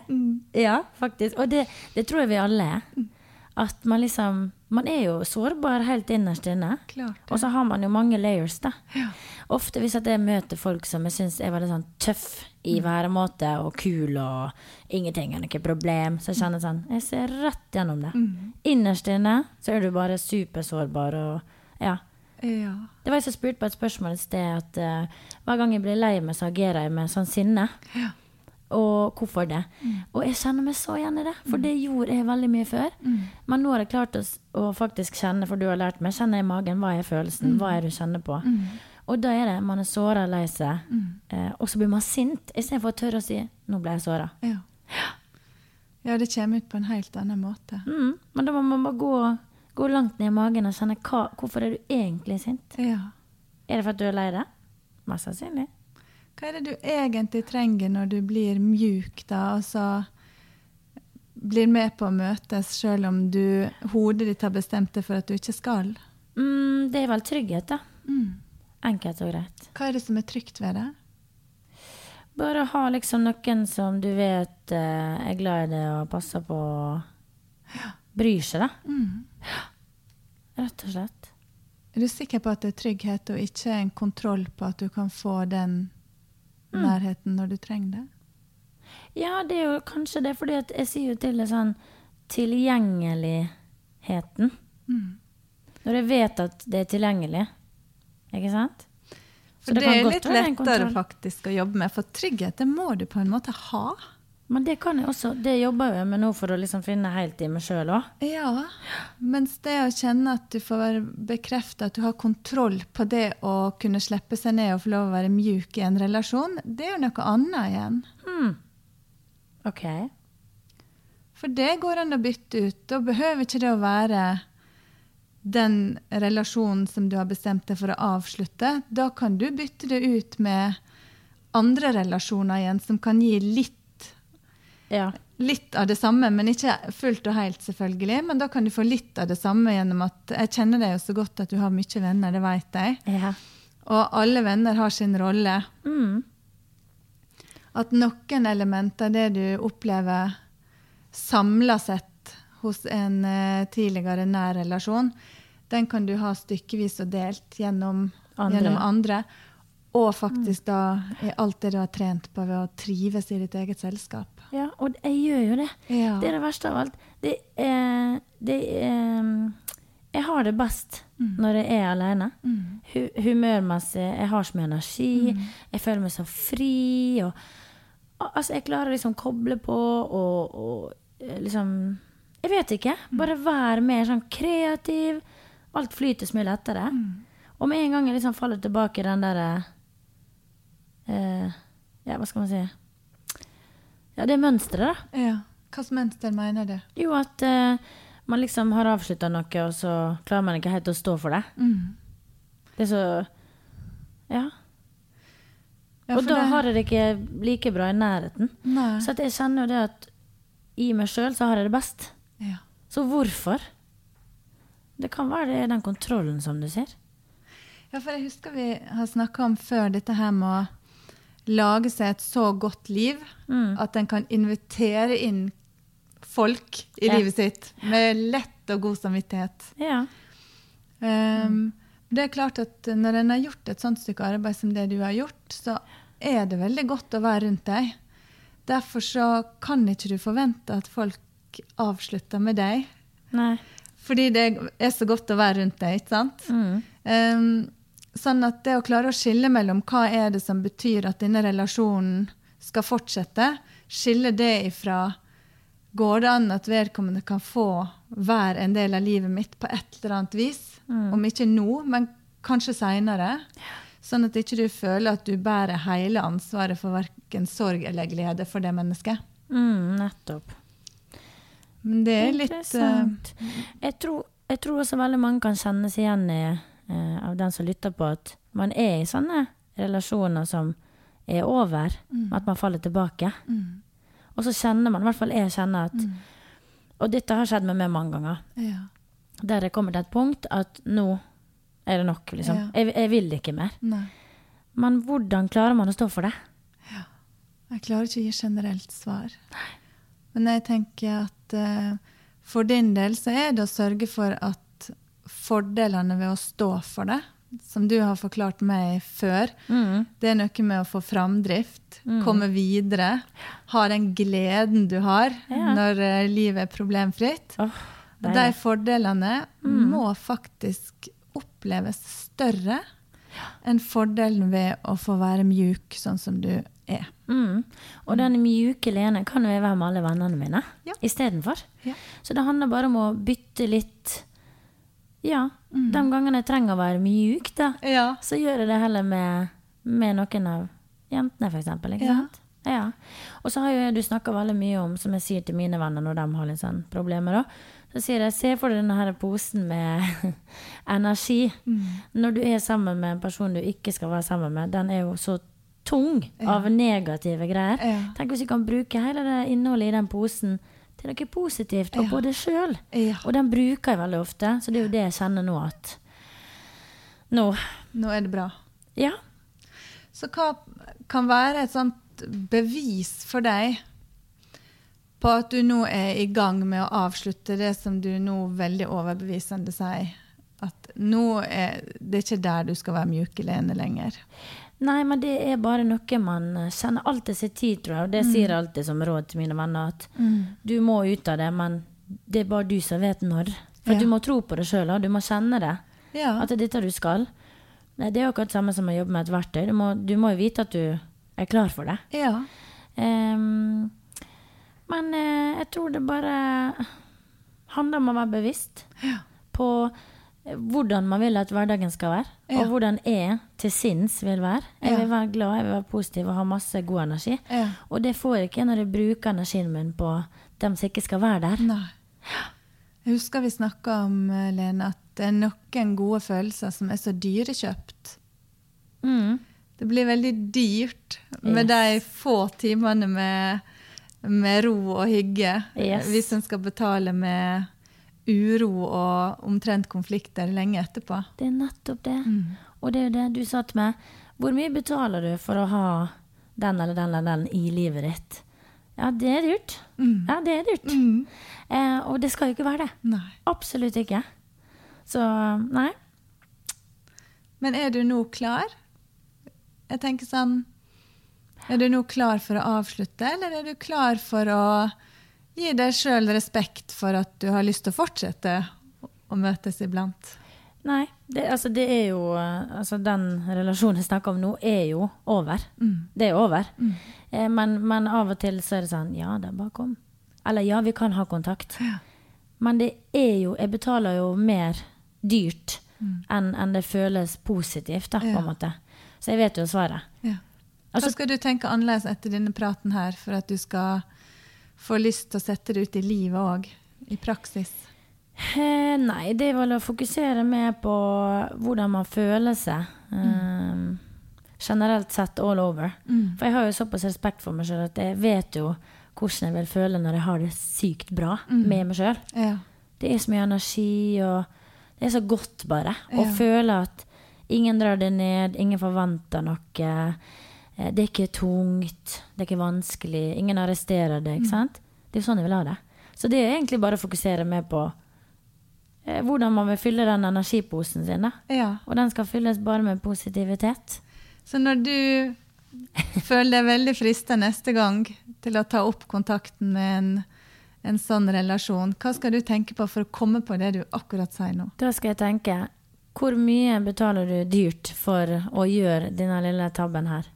Ja, faktisk. Og det, det tror jeg vi alle er. At man liksom Man er jo sårbar helt innerst inne. Og så har man jo mange layers, da. Ja. Ofte hvis jeg møter folk som jeg syns er veldig sånn tøff i væremåte og kul og ingenting er noe problem, så jeg kjenner sånn Jeg ser rett gjennom det. Innerst inne så er du bare supersårbar og ja. Ja. Det var jeg som spurte på et spørsmål et sted at uh, hver gang jeg blir lei meg, så agerer jeg med sånn sinne. Ja. Og hvorfor det? Og jeg kjenner meg så igjen i det, for det gjorde jeg veldig mye før. Men nå har jeg klart å, å faktisk kjenne, for du har lært meg, kjenner i magen hva er følelsen, hva er det du kjenner på. Og da er det man er såra, lei seg, eh, og så blir man sint, istedenfor å tørre å si 'nå ble jeg såra'. Ja. ja, det kommer ut på en helt annen måte. Mm. Men da må man bare gå, gå langt ned i magen og kjenne hva, hvorfor er du egentlig sint. Ja. Er det for at du er lei deg? Mest sannsynlig. Hva er det du egentlig trenger når du blir mjuk, da? Altså blir med på å møtes sjøl om du, hodet ditt har bestemt deg for at du ikke skal? Mm, det er vel trygghet, da. Mm. Enkelt og greit. Hva er det som er trygt ved det? Bare å ha liksom noen som du vet eh, er glad i det og passer på og bryr seg, da. Mm. Rett og slett. Er du sikker på at det er trygghet og ikke en kontroll på at du kan få den Mm. nærheten når du trenger det? Ja, det er jo kanskje det, fordi jeg sier jo til det sånn tilgjengeligheten. Mm. Når jeg vet at det er tilgjengelig, ikke sant? Så For det, kan er litt lettere faktisk å jobbe med, for trygghet det må du på en måte ha. Men det kan jeg også, det jobber jeg med nå for å liksom finne helt i meg sjøl òg. Ja, mens det å kjenne at du får være bekrefta at du har kontroll på det å kunne slippe seg ned og få lov å være mjuk i en relasjon, det er jo noe annet igjen. Hmm. OK. For det går an å bytte ut. Da behøver ikke det å være den relasjonen som du har bestemt deg for å avslutte. Da kan du bytte det ut med andre relasjoner igjen, som kan gi litt, Ja. litt av det samme, men ikke fullt og helt, selvfølgelig. Men da kan du få litt av det samme gjennom at jeg kjenner deg jo så godt at du har mye venner, det vet jeg. Ja. Og alle venner har sin rolle. Mm. At noen elementer av det du opplever samla sett hos en eh, tidligere nær relasjon, den kan du ha stykkevis og delt gjennom Andre. gjennom andre. Og faktisk da i alt det du har trent på ved å trives i ditt eget selskap. Ja, og jeg gjør jo det. Ja. Det er det verste av alt. Det er, det er Jeg har det best når jeg er alene. Mm. humørmessig. Jeg har så mye energi. Jeg føler meg så fri. Og, altså, jeg klarer liksom koble på og, og eh, liksom Jeg vet ikke. Bare være mer sånn kreativ. Alt flyter så mye lettere. Og med en gang jeg liksom faller tilbake i den derre eh, Ja, hva skal man si? Ja, det mønsteret, da. Ja. Hvilket mønster mener du? Jo, at eh, man liksom har avslutta noe, og så klarer man ikke helt å stå for det. Det er så Ja. Ja, og da det- har jeg det ikke like bra i nærheten. Nei. Så jeg kjenner jo det at i meg sjøl så har jeg det best. Ja. Så hvorfor? Det kan være det er den kontrollen, som du sier. Ja, for jeg husker vi har snakka om før dette her med å lage seg et så godt liv Mm. at en kan invitere inn folk i Ja. livet sitt med lett og god samvittighet. Ja. Um, Det er klart at når en har gjort et sånt stykke arbeid som det du har gjort, så er det veldig godt å være rundt deg. Derfor så kan ikke du forvente at folk avslutter med deg. Nei. Fordi det er så godt å være rundt deg, ikke sant? Mm. Um, sånn at det å klare å skille mellom hva er det som betyr at denne relasjonen skal fortsette, skille det ifra Går det an at vedkommende kan få være en del av livet mitt på et eller annet vis? Om ikke nå, men kanskje seinere. Sånn at ikke du føler at du bærer hele ansvaret for verken sorg eller glede for det mennesket. Mm, nettopp. Men det er litt eh, Interessant. Jeg, tror, jeg tror også veldig mange kan kjenne seg igjen i, av den som lytter på, at man er i sånne relasjoner som er over, at man faller tilbake. Og så kjenner man, i hvert fall jeg kjenner at Og dette har skjedd med meg mange ganger. ja. Der jeg kommer til et punkt at nå er det nok, liksom. Ja. Jeg, jeg vil ikke mer. Nei. Men hvordan klarer man å stå for det? Ja. Jeg klarer ikke å gi generelt svar. Men jeg tenker at uh, for din del så er det å sørge for at fordelene ved å stå for det, som du har forklart meg før, Mm. det er noe med å få framdrift, komme videre, ha den gleden du har Ja. når eh, livet er problemfritt. Oh, er de fordelene fordelene må faktisk oppleves større enn fordelen ved å få være mjuk sånn som du er. Mm. Og den mjuke Lene kan jo jeg være med alle vennene mine Ja. istedenfor. Ja. Så det handler bare om å bytte litt Ja, de gangene jeg trenger å være mjuk, da, Ja. så gjør jeg det heller med, med noen av jentene, eksempel. Ikke Ja. sant? Ja. Og så har jo du snakka veldig mye om, som jeg sier til mine venner når de har litt sånn problemer, da. Så sier jeg se for deg denne her posen med energi. Når du er sammen med en person du ikke skal være sammen med, den er jo så tung av negative greier. Ja. Tenk hvis vi kan bruke hele det innholdet i den posen til noe positivt, og Ja. på deg sjøl. Ja. Og den bruker jeg veldig ofte, så det er jo det jeg kjenner nå at Nå Nå er det bra. Ja. Så hva kan være et sånt bevis for deg på at du nå er i gang med å avslutte det som du nå veldig overbevisende sier? At nå er det ikke der du skal være mjuke Lene lenger. Nei, men det er bare noe man kjenner alltid sin tid, tror jeg. Og det sier jeg alltid som råd til mine venner, at du må ut av det, men det er bare du som vet når. For Ja. du må tro på det sjøl, og du må kjenne det. Ja. At det er dette du skal. Nei, det er jo akkurat det samme som å jobbe med et verktøy. Du må, du må jo vite at du er klar for det. ja. Um, men eh, jeg tror det bare handler om å være bevisst på eh, hvordan man vil at hverdagen skal være, Ja. og hvordan jeg til sinns vil være. Jeg vil være glad, jeg vil være positiv og ha masse god energi. Ja. Og det får jeg ikke når jeg bruker energien min på dem som ikke skal være der. Nei. Jeg husker vi snakka om, Lene, at det er noen gode følelser som er så dyrekjøpt. Mm. Det blir veldig dyrt med de få timene med med ro og hygge. Yes. Hvis en skal betale med uro og omtrent konflikter lenge etterpå. Det er nettopp det. Og det er jo det du sa til meg. Hvor mye betaler du for å ha den eller den eller den i livet ditt? Ja, det er dyrt. Ja, det er dyrt. Eh, og det skal jo ikke være det. Nei. Absolutt ikke. Så nei. Men er du nå klar? Jeg tenker sånn Er du nå klar for å avslutte, eller er du klar for å gi deg sjøl respekt for at du har lyst til å fortsette å møtes iblant? Nei, det, altså det er jo altså Den relasjonen jeg snakker om nå, er jo over. Det er over. Eh, men, men av og til så er det sånn Ja, det bare kom. Eller ja, vi kan ha kontakt. Men det er jo Jeg betaler jo mer dyrt enn en det føles positivt, da, på Ja. en måte. Så jeg vet jo svaret. Ja. Hva Altså- skal du tenke annerledes etter denne praten her, for at du skal få lyst til å sette det ut i livet òg, i praksis? Eh, nei, det er vel å fokusere mer på hvordan man føler seg. eh, generelt sett all over. For jeg har jo såpass respekt for meg sjøl at jeg vet jo hvordan jeg vil føle når jeg har det sykt bra med meg sjøl. Ja. Det er så mye energi, og det er så godt bare å Ja. føle at ingen drar det ned, ingen forventer noe. Eh, Det er ikke tungt, det er ikke vanskelig, ingen arresterer det. ikke sant? Det er jo sånn jeg vil ha det. Så det er egentlig bare å fokusere mer på eh, hvordan man vil fylle den energiposen sin. ja. Og den skal fylles bare med positivitet. Så når du føler deg veldig frista neste gang til å ta opp kontakten med en, en sånn relasjon, hva skal du tenke på for å komme på det du akkurat sier nå? Da skal jeg tenke hvor mye betaler du dyrt for å gjøre denne lille tabben her?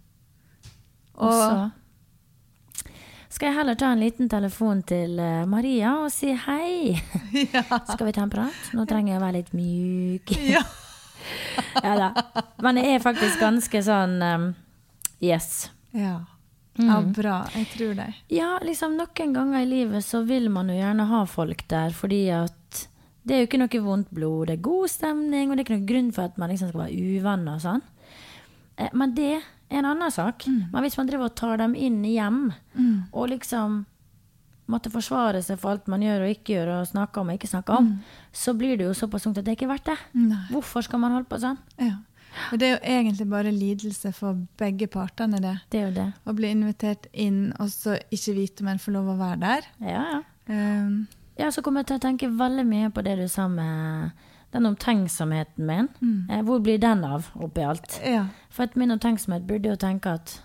Og så skal jeg heller ta en liten telefon til eh, Maria og si hei. Skal vi ta en prat? Nå trenger jeg å være litt mjuk. Ja. ja da. Men det er faktisk ganske sånn um, yes. Ja. ja, bra. Jeg tror deg. Ja, liksom noen ganger i livet så vil man jo gjerne ha folk der, fordi at det er jo ikke noe vondt blod, det er god stemning, og det er ikke noen grunn for at man liksom skal være uvenner og sånn. Eh, Men det en annen sak. Men hvis man driver og tar dem inn hjem, og liksom måtte forsvare seg for alt man gjør og ikke gjør, og snakker om og ikke snakker om, så blir det jo såpass tungt at det ikke er verdt det. Nei. Hvorfor skal man holde på sånn? Ja. Og det er jo egentlig bare lidelse for begge partene, det. Det er jo det. Å bli invitert inn, og så ikke vite om en får lov å være der. Ja, ja. Um, Ja, så kommer jeg til å tenke veldig mye på det du sa med den omtenksomheten min. Eh, hvor blir den av oppi alt? ja. For min omtenksomhet burde jo tenke at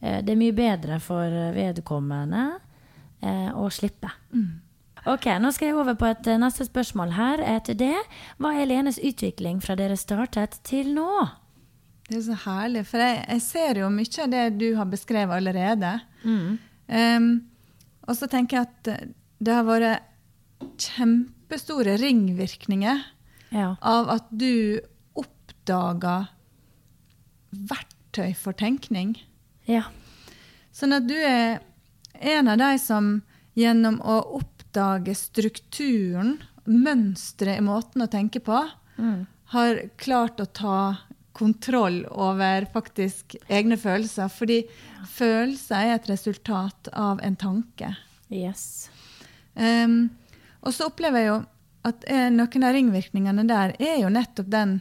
eh, det er mye bedre for vedkommende eh, å slippe. Ok, nå skal jeg over på et eh, neste spørsmål her. Etter det, hva er Lenes utvikling fra dere startet til nå? Det er så herlig, for jeg, jeg ser jo mye av det du har beskrevet allerede. Um, og så tenker jeg at eh, det har vært kjempestore ringvirkninger Ja. av at du oppdaga verktøy for tenkning. Ja. Sånn at du er en av de som gjennom å oppdage strukturen, mønsteret i måten å tenke på, har klart å ta kontroll over faktisk egne følelser. Fordi følelser er et resultat av en tanke. Yes. Um, og så opplever jeg jo at eh, noen av ringvirkningene der er jo nettopp den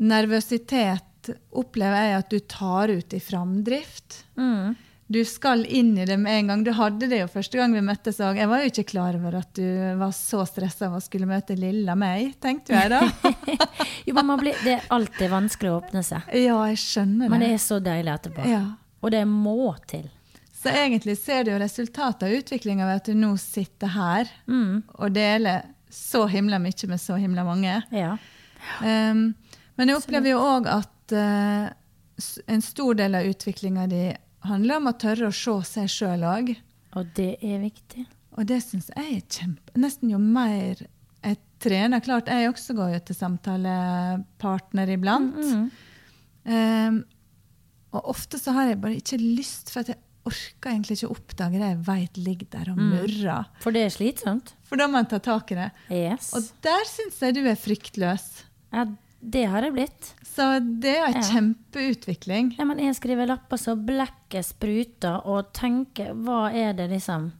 nervøsitet opplever jeg at du tar ut i framdrift. Mm. Du skal inn i det med en gang. Du hadde det jo første gang vi møttes òg. Jeg var jo ikke klar over at du var så stressa av å skulle møte lilla meg, tenkte jeg da. Jo, men man blir, det er alltid vanskelig å åpne seg. ja, jeg skjønner det. Men det er så deilig etterpå. Ja. Og det må til. Så egentlig ser du jo resultatet av utviklinga ved at du nå sitter her Mm. og deler så himla mye med så himla mange. Ja. Um, men jeg opplever jo òg at uh, en stor del av utviklinga di handler om å tørre å se seg sjøl òg. Og det er viktig. Og det syns jeg er kjempe Nesten jo mer jeg trener Klart, jeg også går jo til samtalepartner iblant. Um, og ofte så har jeg bare ikke lyst, for at jeg orker egentlig ikke å oppdage det jeg veit ligger der og murrer. For det er slitsomt. For da må en ta tak i det. Yes. Og der syns jeg du er fryktløs. Ja, det har jeg blitt. Så det er en Ja. kjempeutvikling. Ja, men jeg skriver lapper så blekket spruter, og tenker hva er det liksom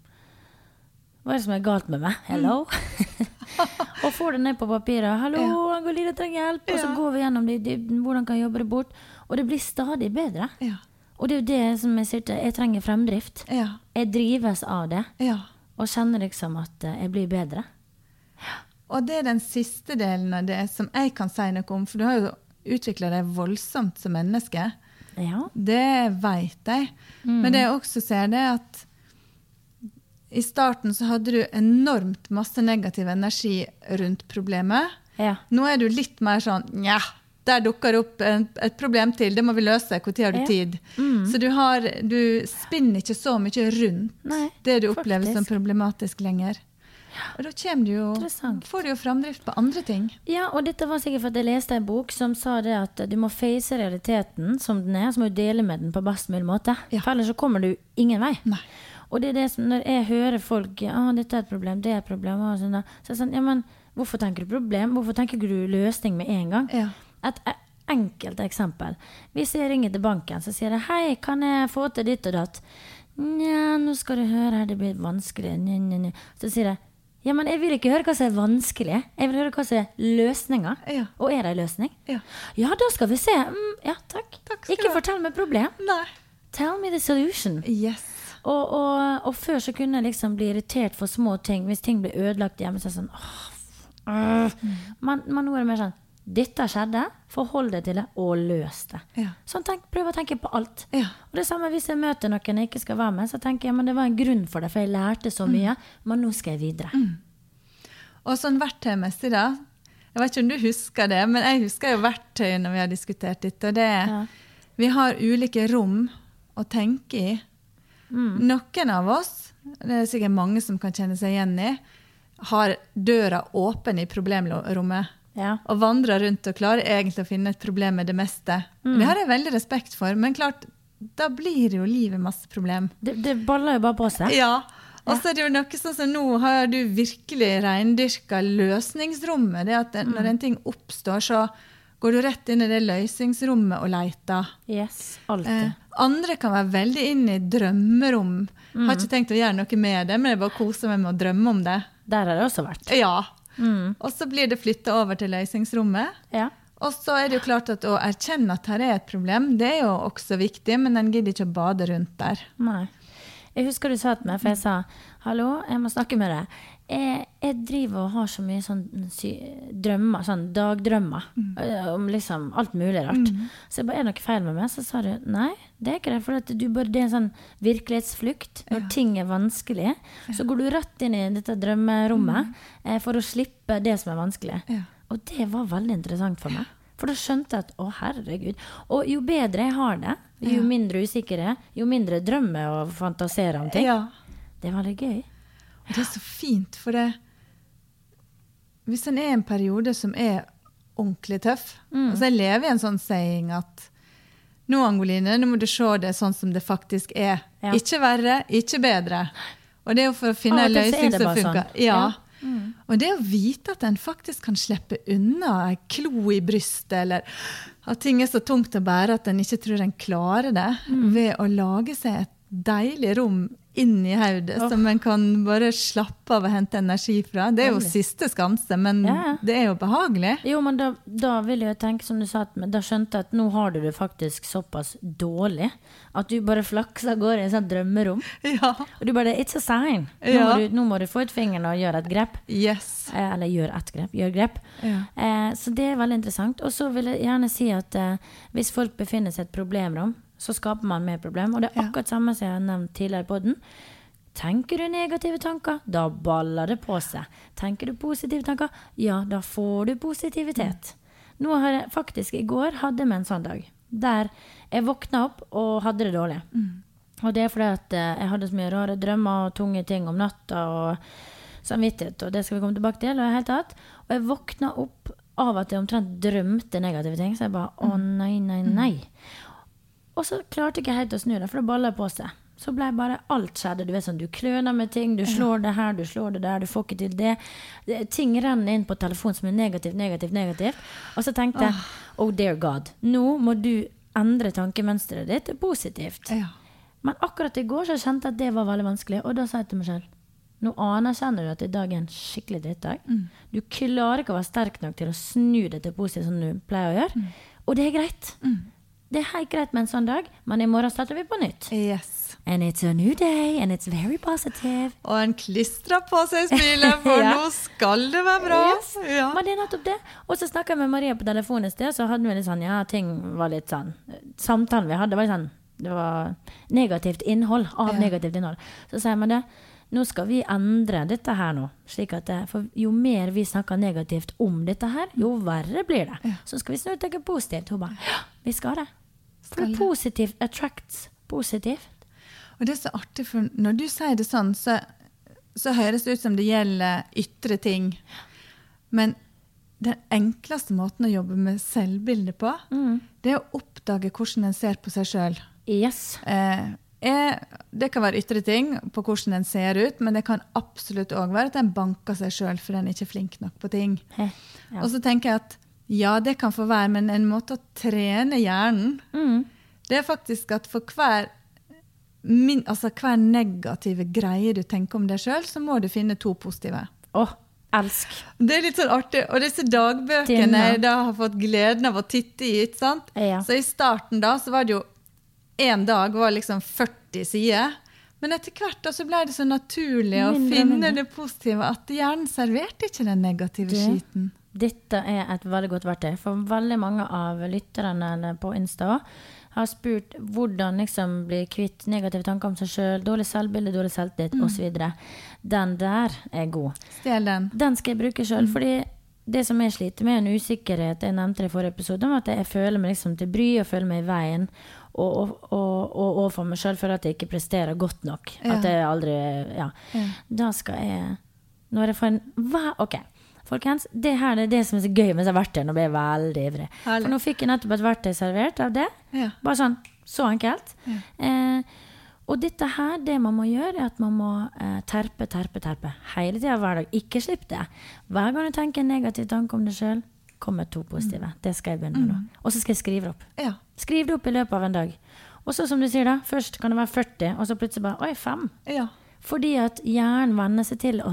Hva er det som er galt med meg? Hello? og får det ned på papiret. 'Hallo, Angelina trenger hjelp.' Og så Ja. går vi gjennom det, i dybden, hvordan kan jeg jobbe det bort? Og det blir stadig bedre. Ja. Og det er jo det som jeg sier til jeg trenger fremdrift. Ja. Jeg drives av det, ja. og kjenner liksom at eh, jeg blir bedre. Og det er den siste delen av det som jeg kan si noe om, for du har jo utvikla deg voldsomt som menneske. Ja. Det veit jeg. Men det jeg også ser, det er at i starten så hadde du enormt masse negativ energi rundt problemet. ja. Nå er du litt mer sånn Nja, der dukker opp et problem til. Det må vi løse. Når har du Ja. tid? Så du, har, du spinner ikke så mye rundt Nei, det du opplever som problematisk lenger. Og da du jo, får du jo framdrift på andre ting. Ja, og dette var sikkert for at jeg leste en bok som sa det at du må face realiteten som den er, så må du dele med den på best mulig måte. Ja. For ellers så kommer du ingen vei. Nei. Og det er det som, når jeg hører folk ja, dette er et problem, det er et problem, og sånn, så er det sånn, ja, men hvorfor tenker du problem? Hvorfor tenker du løsning med en gang? Ja. Et e- enkelt eksempel. Hvis jeg ringer til banken, så sier jeg hei, kan jeg få til ditt og datt? Nja, nå skal du høre her, det blir vanskelig. Nye, nye, nye. Så sier jeg ja, men jeg vil ikke høre hva som er vanskelig. Jeg vil høre hva som er løsninga. Ja. Og er det en løsning? Ja. Ja, da skal vi se. Mm, ja, takk. Takk ikke fortell meg problem. Nei. Tell me the solution. Yes. Og, og, og før så kunne jeg liksom bli irritert for små ting. Hvis ting ble ødelagt hjemme, så er det sånn åh, øh. men, men nå er det mer sånn Dette skjedde, forhold deg til det, og løs det. Ja. Sånn tenk, Prøv å tenke på alt. Ja. Og det samme hvis jeg møter noen jeg ikke skal være med, så tenker jeg men det var en grunn for det, for jeg lærte så mye. Men nå skal jeg videre. Og sånn verktøymessig, da. Jeg vet ikke om du husker det, men jeg husker jo verktøy når vi har diskutert dette. Og det er Ja. Vi har ulike rom å tenke i. Mm. Noen av oss, det er sikkert mange som kan kjenne seg igjen i, har døra åpen i problemrommet. Ja. Og vandrer rundt og klarer egentlig å finne et problem med det meste. Mm. Det har jeg veldig respekt for, men klart, da blir jo livet masse problem. Det, det baller jo bare på seg. Ja. Og så er det jo noe sånn som nå har du virkelig reindyrka løsningsrommet. Det at Mm. når en ting oppstår, så går du rett inn i det løsningsrommet og leter. Yes, alltid. Eh, andre kan være veldig inn i drømmerom. Har ikke tenkt å gjøre noe med det, men jeg bare koser meg med å drømme om det. Der har det også vært. Ja. Mm. Og så blir det flytta over til løsningsrommet. Ja. Og så er det jo klart at å erkjenne at her er et problem, det er jo også viktig, men en gidder ikke å bade rundt der. Nei. Jeg husker du sa til meg, for jeg sa hallo, jeg må snakke med deg. Jeg, jeg driver og har så mye sånn sy drømmer, sånn dagdrømmer mm. om liksom alt mulig rart. Så jeg bare, er det noe feil med meg? Så sa du nei, det er ikke det. For du bare, det er en sånn virkelighetsflukt. Når ting er vanskelig, så går du rett inn i dette drømmerommet eh, for å slippe det som er vanskelig. Ja. Og det var veldig interessant for meg. For da skjønte jeg at å, herregud. Og jo bedre jeg har det, jo Ja. mindre usikker jeg er, jo mindre drømmer jeg og fantaserer om ting. Ja. Det er veldig gøy. Og det er så fint, for det Hvis en er i en periode som er ordentlig tøff altså Jeg lever i en sånn saying at nå, Angoline, nå må du se det sånn som det faktisk er. Ja. Ikke verre, ikke bedre. Og det er jo for å finne en løsning som bare funker. sånn. Ja. Ja. Og det å vite at en faktisk kan slippe unna en klo i brystet, eller at ting er så tungt å bære at en ikke tror en klarer det, Mm. ved å lage seg et deilig rom inn i hodet som en kan bare slappe av og hente energi fra. Det er jo siste skanse, men Ja, det er jo behagelig. Jo, men da, da vil jeg tenke som du sa, da skjønte jeg at nå har du det faktisk såpass dårlig at du bare flakser av gårde i et sånt drømmerom. Ja. Og du bare It's a sign. Nå, Ja. må, du, nå må du få ut fingeren og gjøre et grep. Yes. Eh, Eller gjør ett grep. Gjør grep. Ja. Eh, så det er veldig interessant. Og så vil jeg gjerne si at eh, hvis folk befinner seg i et problemrom, så skaper man mer problem. Og det er akkurat samme som jeg har nevnt tidligere på den. Tenker du negative tanker, da baller det på seg. Tenker du positive tanker, ja, da får du positivitet. Nå har jeg faktisk i går hadde vi en sånn dag der jeg våkna opp og hadde det dårlig. Og det er fordi at eh, jeg hadde så mye rare drømmer og tunge ting om natta og samvittighet, og det skal vi komme tilbake til. Og, helt og jeg våkna opp av at jeg omtrent drømte negative ting. Så jeg bare å nei, nei, nei. Og så klarte jeg ikke helt å snu det, for det balla på seg. så ble bare alt skjedde. Du vet sånn, du kløner med ting, du slår det her, du slår det der, du får ikke til det. det ting renner inn på telefonen som er negativt, negativt, negativt. Og så tenkte jeg oh dear God, nå må du endre tankemønsteret ditt til positivt. Ja. Men akkurat i går så kjente jeg at det var veldig vanskelig, og da sa jeg til meg selv nå anerkjenner du at i dag er en skikkelig drittdag. Du klarer ikke å være sterk nok til å snu det til positivt som du pleier å gjøre. Og det er greit. Det er helt greit med en sånn dag, men i morgen starter vi på nytt. Yes. And it's a new day, and it's very positive. Og en klistra på seg smilet, for Ja. nå skal det være bra. Yes. Ja. Men det er nettopp det. Og så snakka jeg med Maria på telefonen i sted, så hadde vi litt sånn, ja, ting var litt sånn Samtalen vi hadde, var litt sånn Det var negativt innhold av Ja. negativt innhold. Så sier man det, nå skal vi endre dette her nå. slik at det, For jo mer vi snakker negativt om dette her, jo verre blir det. Så skal vi snu og tenke positivt. Hun bare ja, vi skal det. For det er positivt attracts positivt. Og det er så artig, for når du sier det sånn, så, så høres det ut som det gjelder ytre ting. Men den enkleste måten å jobbe med selvbildet på, det er å oppdage hvordan en ser på seg sjøl. Yes. Eh, er- det kan være ytre ting på hvordan en ser ut, men det kan absolutt òg være at en banker seg sjøl fordi en ikke er flink nok på ting. He, ja. Og så tenker jeg at ja, det kan få være, men en måte å trene hjernen Mm. det er faktisk at for hver, min, altså hver negative greie du tenker om deg sjøl, så må du finne to positive. Oh, elsk. Det er litt sånn artig. Og disse dagbøkene Tina. jeg da har fått gleden av å titte i. ikke sant? Ja. Så i starten da så var det jo én dag var liksom 40 sider. Men etter hvert da så ble det så naturlig Mindre å finne mindre. det positive at hjernen serverte ikke den negative Det- skiten. Dette er et veldig godt verktøy. For veldig mange av lytterne på Insta har spurt hvordan liksom bli kvitt negative tanker om seg sjøl, dårlig selvbilde, dårlig selvtillit Mm. osv. Den der er god. Stjel den. Den skal jeg bruke sjøl. Mm. Fordi det som jeg sliter med, er en usikkerhet. Jeg nevnte det i forrige episode, om at jeg føler meg liksom til bry og føler meg i veien. Og, og, og, og overfor meg sjøl føler at jeg ikke presterer godt nok. Ja. At jeg aldri Ja. Da skal jeg Når jeg får en hva, Ok. Folkens, det her er det som er så gøy med disse verktøyene. Nå ble jeg veldig ivrig. For nå fikk jeg nettopp et verktøy servert av det. Ja. Bare sånn. Så enkelt. Eh, og dette her, det man må gjøre, er at man må eh, terpe, terpe, terpe. Hele tida hver dag. Ikke slipp det. Hver gang du tenker en negativ tanke om deg sjøl, kommer to positive. Det skal jeg begynne med nå. Og så skal jeg skrive det opp. Ja. Skriv det opp i løpet av en dag. Og så som du sier da, først kan det være 40, og så plutselig bare Oi, 5. ja. Fordi at hjernen venner seg til å,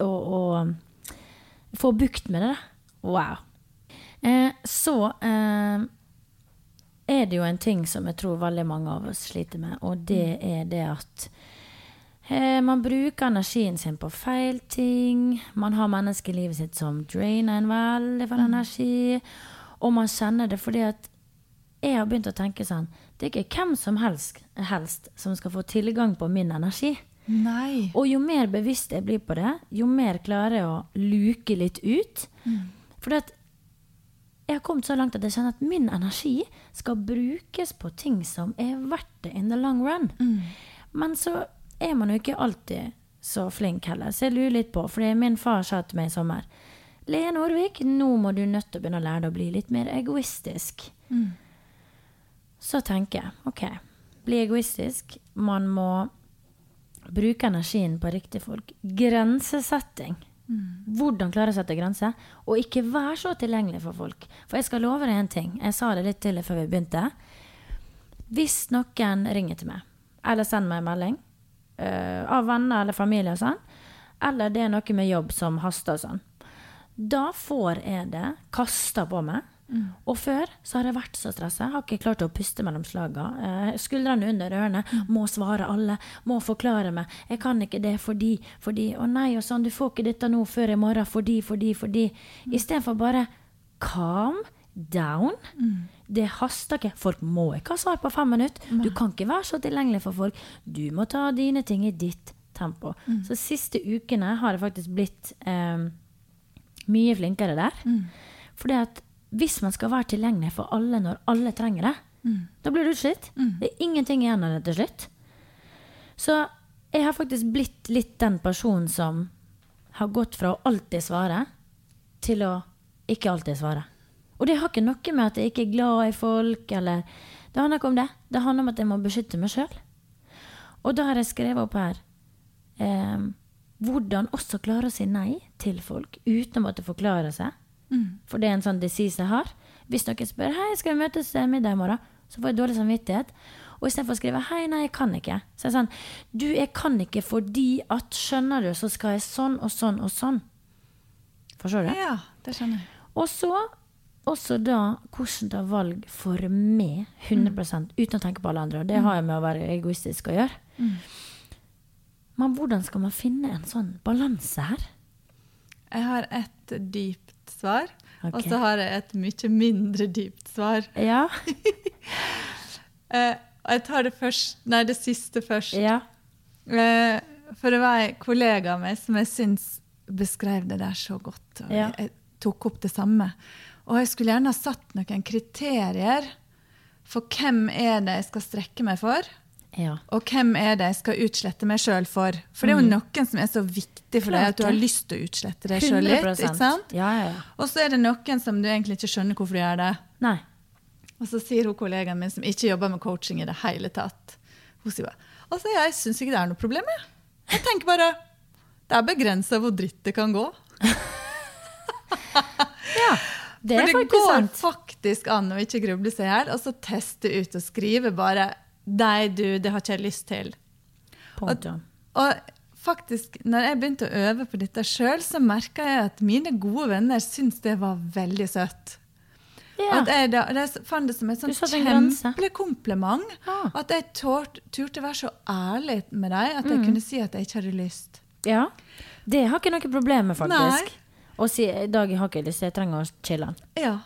å, å få bukt med det. Wow. Eh, så eh, er det jo en ting som jeg tror veldig mange av oss sliter med, og det er det at eh, man bruker energien sin på feil ting. Man har mennesker i livet sitt som drainer en veldig for energi. Og man kjenner det fordi at jeg har begynt å tenke sånn Det er ikke hvem som helst, helst som skal få tilgang på min energi. Nei. Og jo mer bevisst jeg blir på det, jo mer klarer jeg å luke litt ut. For at jeg har kommet så langt at jeg kjenner at min energi skal brukes på ting som er verdt det in the long run. Men så er man jo ikke alltid så flink heller, så jeg lurer litt på. fordi min far sa til meg i sommer Lea Norvik, nå må du nødt til å begynne å lære deg å bli litt mer egoistisk. Så tenker jeg OK, bli egoistisk. Man må bruke energien på riktige folk. Grensesetting. Hvordan klare å sette grenser, og ikke være så tilgjengelig for folk. For jeg skal love deg en ting. Jeg sa det litt til deg før vi begynte. Hvis noen ringer til meg, eller sender meg en melding uh, av venner eller familie og sånn, eller det er noe med jobb som haster og sånn, da får jeg det kasta på meg. Og før så har jeg vært så stressa. Har ikke klart å puste mellom slagene. Eh, skuldrene under ørene. Må svare alle. Må forklare meg. Jeg kan ikke det fordi, fordi Å nei, og sånn, du får ikke dette nå før i morgen fordi, fordi, fordi. Istedenfor bare calm down. Det haster ikke. Folk må ikke ha svar på fem minutter. Du kan ikke være så tilgjengelig for folk. Du må ta dine ting i ditt tempo. Så siste ukene har jeg faktisk blitt eh, mye flinkere der. Fordi at hvis man skal være tilgjengelig for alle når alle trenger det, da blir du utslitt. Det er ingenting igjen av det til slutt. Så jeg har faktisk blitt litt den personen som har gått fra å alltid svare til å ikke alltid svare. Og det har ikke noe med at jeg ikke er glad i folk, eller Det handler ikke om det. Det handler om at jeg må beskytte meg sjøl. Og da har jeg skrevet opp her eh, hvordan også klare å si nei til folk uten å måtte forklare seg. For det er en sånn disease jeg har. Hvis noen spør hei, skal vi møtes middag i morgen, så får jeg dårlig samvittighet. Og istedenfor å skrive hei, nei, jeg kan ikke, så er det sånn du, jeg kan ikke fordi at skjønner du, så skal jeg sånn og sånn og sånn. Forstår du? Ja, det skjønner jeg. Og så også da hvordan ta valg for meg 100% uten å tenke på alle andre. Og det har jeg med å være egoistisk å gjøre. Men hvordan skal man finne en sånn balanse her? Jeg har et dypt svar, og så har jeg et mye mindre dypt svar. Ja. Eh, jeg tar det, først, nei, det siste først. ja. Eh, for det var en kollega av meg som jeg syns beskrev det der så godt. Og Ja. Jeg tok opp det samme. Og jeg skulle gjerne ha satt noen kriterier for hvem er det jeg skal strekke meg for, ja. og hvem er det jeg skal utslette meg sjøl for. For det er jo noen som er så viktig for deg at du har lyst til å utslette deg sjøl litt. sant? Ja, ja. Og så er det noen som du egentlig ikke skjønner hvorfor du gjør det. Nei. Og så sier hun kollegaen min som ikke jobber med coaching i det hele tatt Hun sier bare altså jeg syns ikke det er noe problem. Jeg, jeg tenker bare det er begrensa hvor dritt det kan gå. Ja. Det er For det går sant. faktisk an å ikke gruble seg i hjel, og så teste ut og skrive bare Nei, du, det har ikke jeg lyst til. Punktum. Og faktisk, når jeg begynte å øve på dette sjøl, så merka jeg at mine gode venner syntes det var veldig søtt. Ja. At jeg da, jeg fant det som et kjempekompliment. Ah. At jeg tort, turte være så ærlig med dem at Mm. jeg kunne si at jeg ikke hadde lyst. ja. Det har ikke noe problem med, faktisk. Nei. Å si i dag har ikke lyst, jeg trenger å chille. Ja.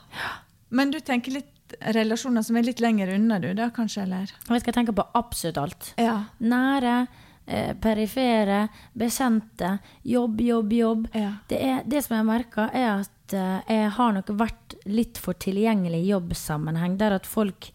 Men du tenker litt relasjoner som er litt lenger unna, du, da kanskje, eller? Jeg skal tenke på absolutt alt. Ja. Nære, eh, perifere, bekjente, jobb, jobb, jobb. Ja. Det, er, det som jeg merker, er at eh, jeg har nok vært litt for tilgjengelig i jobbsammenheng, der at folk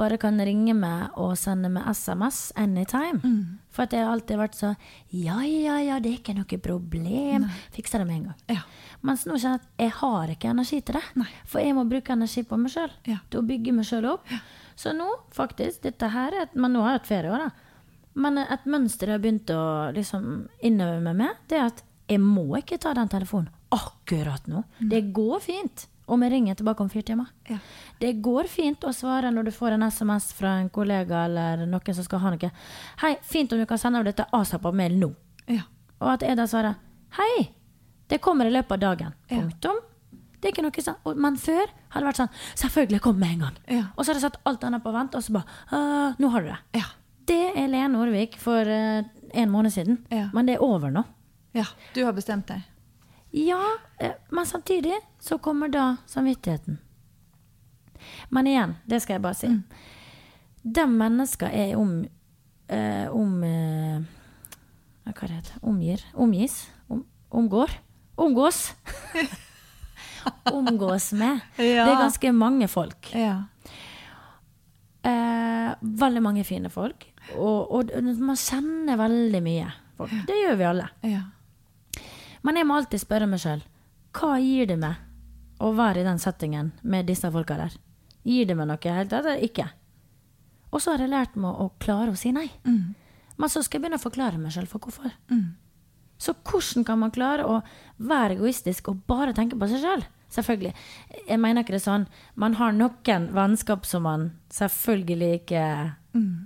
bare kan ringe meg og sende meg SMS anytime. Mm. For at jeg har alltid vært så Ja, ja, ja, det er ikke noe problem. Fikser det med en gang. Ja. Mens nå kjenner jeg at jeg har ikke energi til det. Nei. For jeg må bruke energi på meg sjøl. Ja. Til å bygge meg sjøl opp. Så nå, faktisk, dette her er et, Men nå har jeg hatt ferie òg, da. Men et mønster jeg har begynt å liksom innøve meg med, det er at jeg må ikke ta den telefonen akkurat nå. Det går fint om jeg ringer tilbake om fire timer. Ja. Det går fint å svare når du får en SMS fra en kollega eller noen som skal ha noe. 'Hei, fint om du kan sende over dette asap av mail nå.' Ja. Og at jeg da svarer 'Hei, det kommer i løpet av dagen'. Ja. Punktum. Det er ikke noe sånn. Men før hadde det vært sånn 'Selvfølgelig, kom med en gang'. Og så har jeg satt alt annet på vent, og så bare «Ah, 'Nå har du det'. Ja. Det er Lene Orvik for uh, en måned siden. Men det er over nå. ja. Du har bestemt deg. Ja, eh, men samtidig så kommer da samvittigheten. Men igjen, det skal jeg bare si. Mm. De menneskene er om eh, om eh, Hva det heter Omgir? Omgis? Om, omgår? Omgås! Omgås med. Ja. Det er ganske mange folk. Ja. Eh, veldig mange fine folk. Og, og man kjenner veldig mye folk. Det gjør vi alle. Ja. Men jeg må alltid spørre meg sjøl hva gir det meg å være i den settingen med disse folka der? Gir det meg noe helt eller ikke? Og så har jeg lært meg å klare å si nei. Men så skal jeg begynne å forklare meg sjøl for hvorfor. Så hvordan kan man klare å være egoistisk og bare tenke på seg sjøl? Selvfølgelig. Jeg mener ikke det sånn. Man har noen vennskap som man selvfølgelig ikke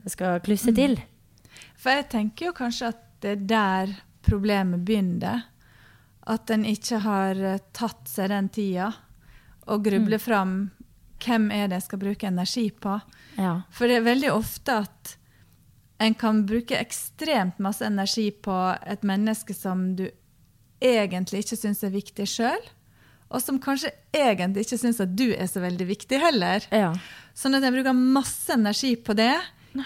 skal klusse til. For jeg tenker jo kanskje at det er der problemet begynner. At en ikke har eh, tatt seg den tida og grubler fram hvem er det jeg skal bruke energi på. Ja. For det er veldig ofte at en kan bruke ekstremt masse energi på et menneske som du egentlig ikke syns er viktig sjøl, og som kanskje egentlig ikke syns at du er så veldig viktig heller. Ja. Sånn at jeg bruker masse energi på det,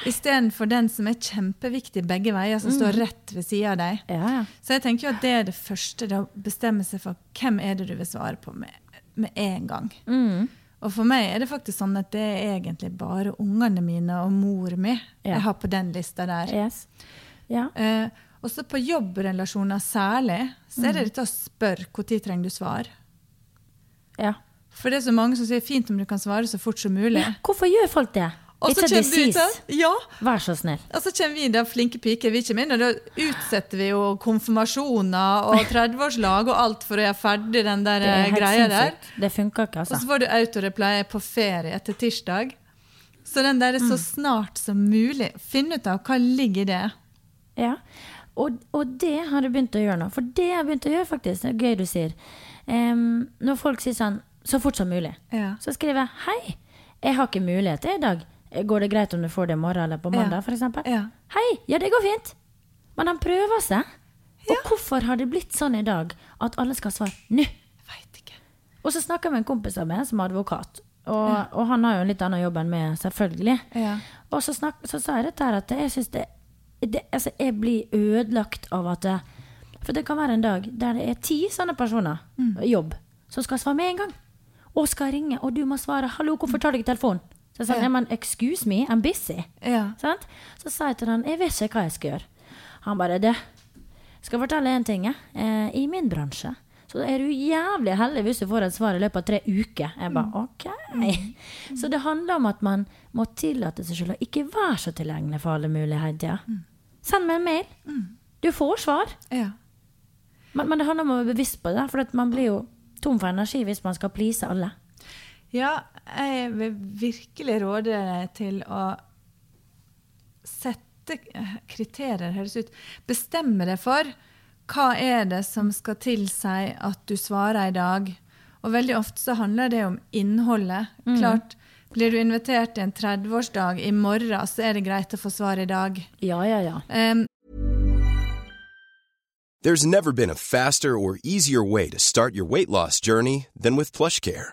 istedenfor den som er kjempeviktig begge veier, som står rett ved sida av deg. Ja, ja. Så jeg tenker jo at det er det første, det å bestemme seg for hvem er det du vil svare på med, med en gang. Mm. Og for meg er det faktisk sånn at det er egentlig bare ungene mine og mor mi Ja. jeg har på den lista der. Yes. Ja. Eh, også på jobbrelasjoner særlig, så er det dette å spørre når trenger du svar. ja. For det er så mange som sier fint om du kan svare så fort som mulig. Hvorfor gjør folk det? It's a disease. Ja, Vær så snill. og så kommer vi der flinke piker, vi kommer inn, og da utsetter vi jo konfirmasjoner og 30-årslag og alt for å gjøre ferdig den der er eh, greia der. Det funker ikke, Og så altså. får du autoreply på ferie etter tirsdag. Så den der er så snart som mulig. Finn ut av hva ligger i det. Ja. Og, og det har du begynt å gjøre nå. For det har jeg begynt å gjøre, faktisk. Det er gøy du sier. Um, når folk sier sånn 'så fort som mulig', Ja. så skriver jeg 'hei, jeg har ikke mulighet i dag'. Går det greit om du får det i morgen eller på mandag, Ja. eksempel? Ja. Hei, ja, det går fint. Men han prøver seg. Og hvorfor har det blitt sånn i dag at alle skal svare 'nå'? Og så snakker jeg med en kompis av meg som er advokat. Og, og han har jo en litt annen jobb enn meg, selvfølgelig. Ja. Og så, snak, så sa jeg dette her at jeg syns det, det Altså, jeg blir ødelagt av at det, For det kan være en dag der det er ti sånne personer, jobb, som skal svare med en gang. Og skal ringe, og du må svare 'hallo, hvorfor tar du ikke telefonen?' Så jeg sa Ja. men excuse me, I'm busy. Ja. Sant? Så sa jeg til han, jeg vet ikke hva jeg skal gjøre. Han bare, du, skal fortelle en ting. Eh, I min bransje, så er du jævlig heldig hvis du får et svar i løpet av tre uker. Jeg bare, ok. Så det handler om at man må tillate seg selv å ikke være så tilgjengelig for alle muligheter. tida. Send meg en mail. Du får svar. ja. Men, men det handler om å være bevisst på det, for man blir jo tom for energi hvis man skal please alle. Ja, jeg vil virkelig råde deg til å sette kriterier, høres ut. Bestemme deg for hva er det som skal tilsi at du svarer i dag. Og veldig ofte så handler det om innholdet. Klart, blir du invitert til en 30-årsdag i morgen, så er det greit å få svar i dag. Ja, ja, ja. Um, There's never been a faster or easier way to start your weight loss journey than with PlushCare.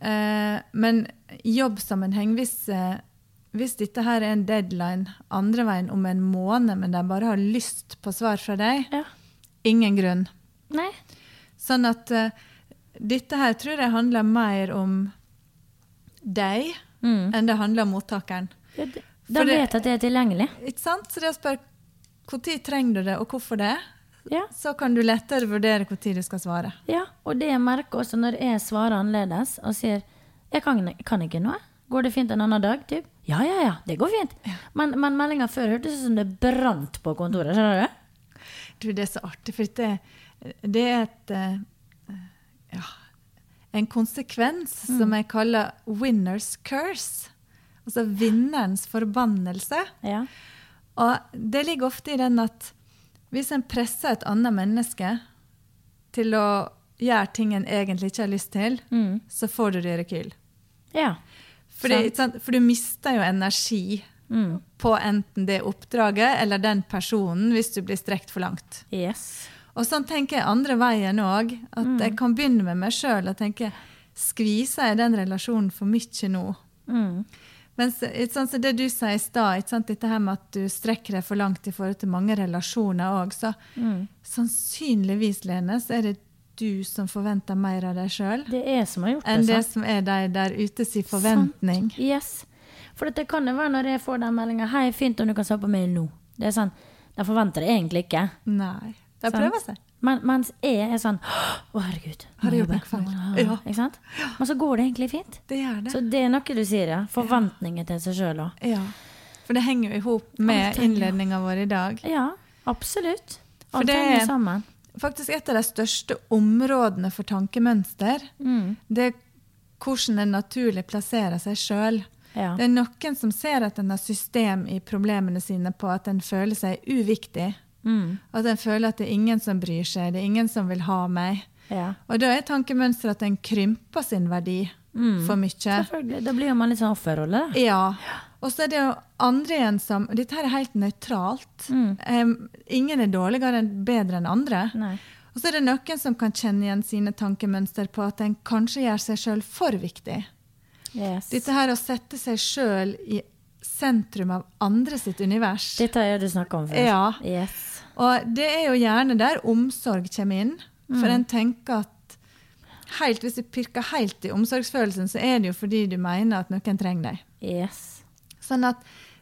Eh, men jobbsammenheng, hvis, eh, hvis dette her er en deadline andre veien om en måned, men de bare har lyst på svar fra deg, Ja. ingen grunn. Nei. Sånn at eh, dette her tror jeg handler mer om deg Mm. enn det handler om mottakeren. Ja, de de vet at det er tilgjengelig. Ikke sant? Så det å spørre når trenger du det, og hvorfor det, Ja. så kan du lettere vurdere når du skal svare. Ja, og det jeg merker også når jeg svarer annerledes og sier 'jeg kan, kan ikke noe', går det fint en annen dag? Typ? Ja, ja, ja, det går fint. Men, men meldinga før hørtes ut som det brant på kontoret. skjønner du? Du, det er så artig, for det, det er et eh, ja, en konsekvens Mm. som jeg kaller 'winner's curse'. Altså vinnerens forbannelse. Ja. Og det ligger ofte i den at hvis en presser et annet menneske til å gjøre ting en egentlig ikke har lyst til, Mm. så får du det rekyl. ja. Fordi, sant? For du mister jo energi Mm. på enten det oppdraget eller den personen hvis du blir strekt for langt. Yes. Og sånn tenker jeg andre veien òg. At Mm. jeg kan begynne med meg sjøl og tenke Skviser jeg den relasjonen for mye nå? Mm. Mens sant, så det du sa i stad, dette her med at du strekker deg for langt i forhold til mange relasjoner òg, så Mm. sannsynligvis, Lene, så er det du som forventer mer av deg sjøl enn det som er de der ute sin forventning. Sant. Yes. For det kan jo være når jeg får den meldinga 'Hei, fint om du kan se på meg nå'. Det er sånn, De forventer det egentlig ikke. Nei. De prøver seg. Men, mens jeg er sånn 'Å, herregud'. Har jeg gjort noe feil? Ja. Men så går det egentlig fint. Det gjør det. Så det er noe du sier, ja. Forventninger til seg sjøl òg. Ja. For det henger jo i hop med innledninga vår i dag. Ja, absolutt. Alt det- henger sammen. Faktisk et av de største områdene for tankemønster, Mm. det er hvordan en naturlig plasserer seg sjøl. Ja. Det er noen som ser at en har system i problemene sine på at en føler seg uviktig. Mm. At en føler at det er ingen som bryr seg, det er ingen som vil ha meg. Ja. Og da er tankemønsteret at en krymper sin verdi Mm. for mye. Selvfølgelig. Da blir man litt sånn offerrolle. Ja. Og så er det jo andre igjen som Dette her er helt nøytralt. Mm. Um, ingen er dårligere enn bedre enn andre. Nei. Og så er det noen som kan kjenne igjen sine tankemønster på at en kanskje gjør seg sjøl for viktig. Yes. Dette her å sette seg sjøl i sentrum av andre sitt univers. Dette har du snakka om før. Ja. Yes. Og det er jo gjerne der omsorg kommer inn. For Mm. en tenker at helt, hvis du pirker helt i omsorgsfølelsen, så er det jo fordi du mener at noen trenger deg. Yes. Sånn at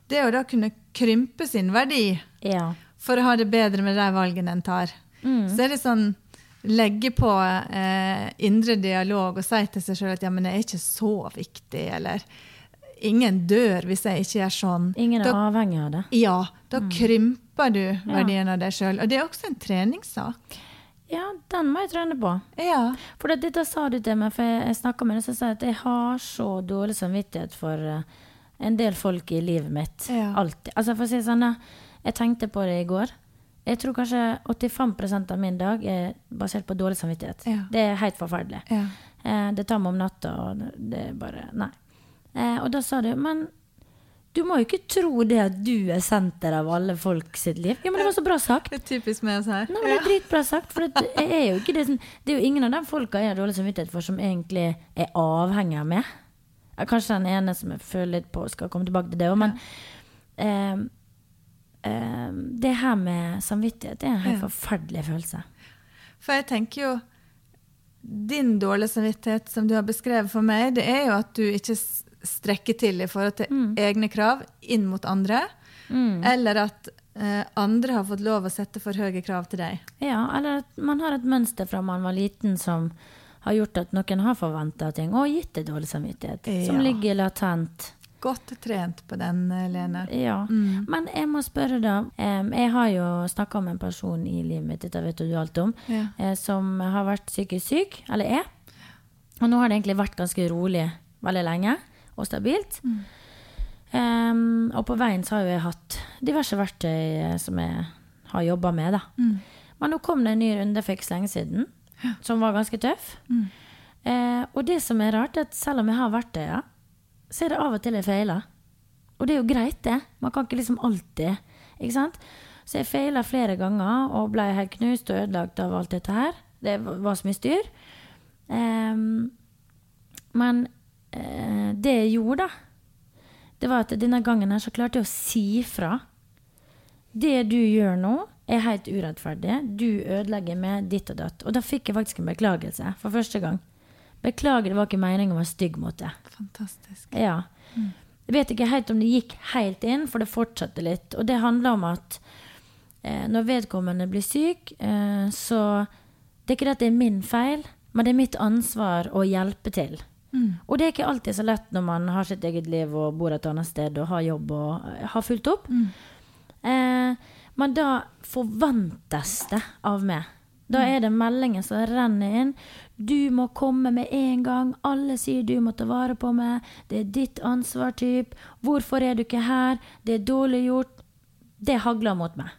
det å da kunne krympe sin verdi Ja. for å ha det bedre med de valgene en tar, Mm. så er det sånn legge på eh, indre dialog og si til seg sjøl at ja, men jeg er ikke så viktig, eller ingen dør hvis jeg ikke gjør sånn. Ingen er Da avhengig av det. Ja, da krymper du verdien av deg sjøl. Og det er også en treningssak. Ja, den må jeg trene på. Ja. For det, dette sa du til meg, for jeg, jeg snakka med deg, så sa jeg at jeg har så dårlig samvittighet for eh, en del folk i livet mitt. Ja. Alltid. Altså for å si sånn, jeg tenkte på det i går. Jeg tror kanskje 85% av min dag er basert på dårlig samvittighet. Ja. Det er helt forferdelig. ja. Eh, det tar meg om natta, og det- det er bare Nei. Eh, og da sa du Men du må jo ikke tro det at du er senter av alle folk sitt liv. Ja, men det var så bra sagt. Det er typisk med oss her. Nei, men Det er dritbra sagt. For det er jo ikke det, som- det er jo ingen av de folka jeg har dårlig samvittighet for, som egentlig er avhengig av meg. Kanskje den ene som jeg føler litt på, skal komme tilbake til det òg, men eh, eh, det her med samvittighet det er en helt forferdelig følelse. For jeg tenker jo Din dårlige samvittighet som du har beskrevet for meg, det er jo at du ikke s- strekker til i forhold til egne krav inn mot andre. Mm. Eller at eh, andre har fått lov å sette for høye krav til deg. Ja, eller at man har et mønster fra man var liten som har gjort at noen har forventa ting og gitt deg dårlig samvittighet. Som ligger latent. Godt trent på den, eh, Lene. Ja. Men jeg må spørre, da. Jeg har jo snakka med en person i livet mitt, dette vet du alt om, Ja. eh, som har vært psykisk syk, eller er. Og nå har det egentlig vært ganske rolig veldig lenge, og stabilt. Em, og på veien så har jo jeg hatt diverse verktøy eh, som jeg har jobba med, da. Men nå kom det en ny runde for ikke så lenge siden, som var ganske tøff. Eh, og det som er rart, er at selv om jeg har verktøyet, så er det av og til jeg feiler. Og det er jo greit, det. Man kan ikke liksom alltid. Ikke sant? Så jeg feila flere ganger og ble helt knust og ødelagt av alt dette her. Det var var så mye styr. Um, men eh, det jeg gjorde, da, det var at denne gangen her så klarte jeg å si fra. Det du gjør nå, er helt urettferdig. Du ødelegger med ditt og datt. Og da fikk jeg faktisk en beklagelse for første gang. Beklager, det var ikke meningen å være stygg mot deg. Fantastisk. Ja. Jeg vet ikke helt om det gikk helt inn, for det fortsatte litt. Og det handler om at eh, når vedkommende blir syk, eh, så Det er ikke det at det er min feil, men det er mitt ansvar å hjelpe til. Og det er ikke alltid så lett når man har sitt eget liv og bor et annet sted og har jobb og eh, har fulgt opp. Eh, men da forventes det av meg. Da er det meldingen som renner inn. Du må komme med en gang. Alle sier du må ta vare på meg. Det er ditt ansvar, typ. Hvorfor er du ikke her? Det er dårlig gjort. Det hagler mot meg.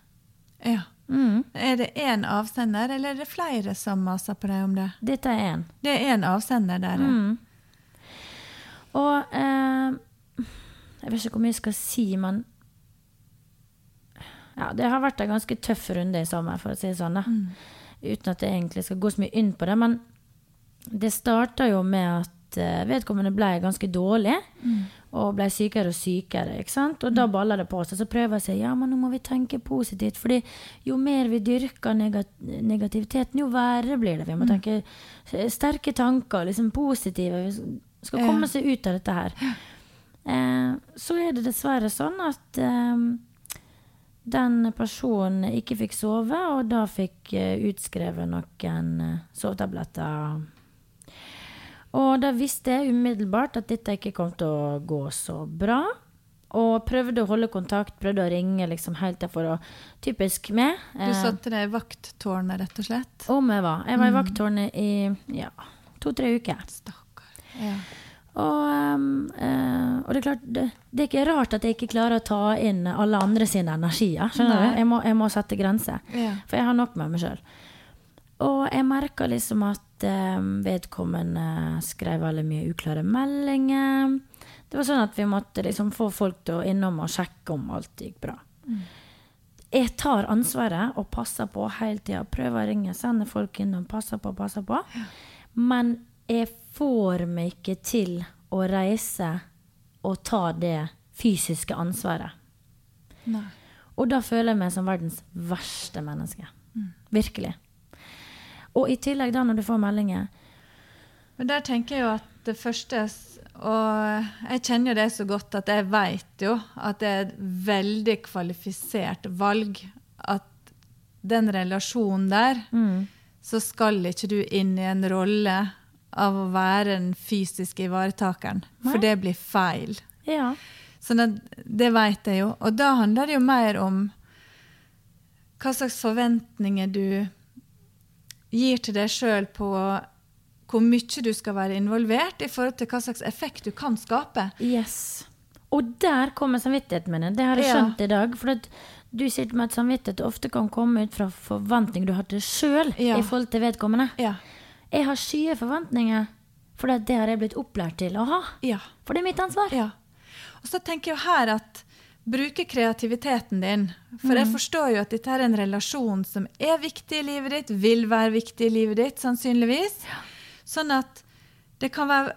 Ja. Mm. Er det én avsender, eller er det flere som maser på deg om det? Dette er én. Det er én avsender der, ja. Mm. Og eh, Jeg vet ikke hvor mye jeg skal si, men ja, Det har vært en ganske tøff runde i sommer, for å si det sånn. da. Uten at jeg egentlig skal gå så mye inn på det. Men det starta jo med at eh, vedkommende ble ganske dårlig. Og ble sykere og sykere. ikke sant? Og da balla det på seg. Så prøver jeg å si ja, men nå må vi tenke positivt. fordi jo mer vi dyrker negat negativiteten, jo verre blir det. Vi må tenke sterke tanker, liksom positive. Skal komme seg ut av dette her. Eh, så er det dessverre sånn at eh, den personen ikke fikk sove, og da fikk eh, utskrevet noen eh, sovetabletter. Og da visste jeg umiddelbart at dette ikke kom til å gå så bra. Og prøvde å holde kontakt, prøvde å ringe liksom helt der for å Typisk meg. Du eh, satte deg i vakttårnet, rett og slett? Om jeg var. Jeg var i vakttårnet i ja, to-tre uker. Stakkar. Ja. Og, eh, og det er klart, det, det er ikke rart at jeg ikke klarer å ta inn alle andre sine energier. skjønner Nei. du? Jeg må, jeg må sette grenser. Ja. For jeg har nok med meg sjøl. Og jeg merka liksom at eh, vedkommende skrev veldig mye uklare meldinger. Det var sånn at vi måtte liksom få folk til å innom og sjekke om alt gikk bra. Jeg tar ansvaret og passer på hele tida. Prøver å ringe, sender folk innom, passer på, passer på. Men jeg får meg ikke til å reise og ta det fysiske ansvaret. Nei. Og da føler jeg meg som verdens verste menneske. Virkelig. Og i tillegg, da, når du får meldinger Men der tenker jeg jo at det første Og jeg kjenner jo det så godt at jeg vet jo at det er et veldig kvalifisert valg. At den relasjonen der, mm, så skal ikke du inn i en rolle av å være den fysiske ivaretakeren. For Nei. det blir feil. Ja. Sånn at det vet jeg jo. Og da handler det jo mer om hva slags forventninger du gir til deg sjøl på hvor mye du skal være involvert i forhold til hva slags effekt du kan skape. Yes. Og der kommer samvittigheten min. Det har jeg Ja. skjønt i dag. For du sier til meg at samvittighet ofte kan komme ut fra forventninger du har til sjøl Ja. i forhold til vedkommende. Ja. Jeg har skye forventninger, for det har jeg blitt opplært til å ha. Ja. For det er mitt ansvar. ja. Og så tenker jeg her at bruke kreativiteten din. For jeg forstår jo at dette er en relasjon som er viktig i livet ditt, vil være viktig i livet ditt, sannsynligvis. Sånn at det kan være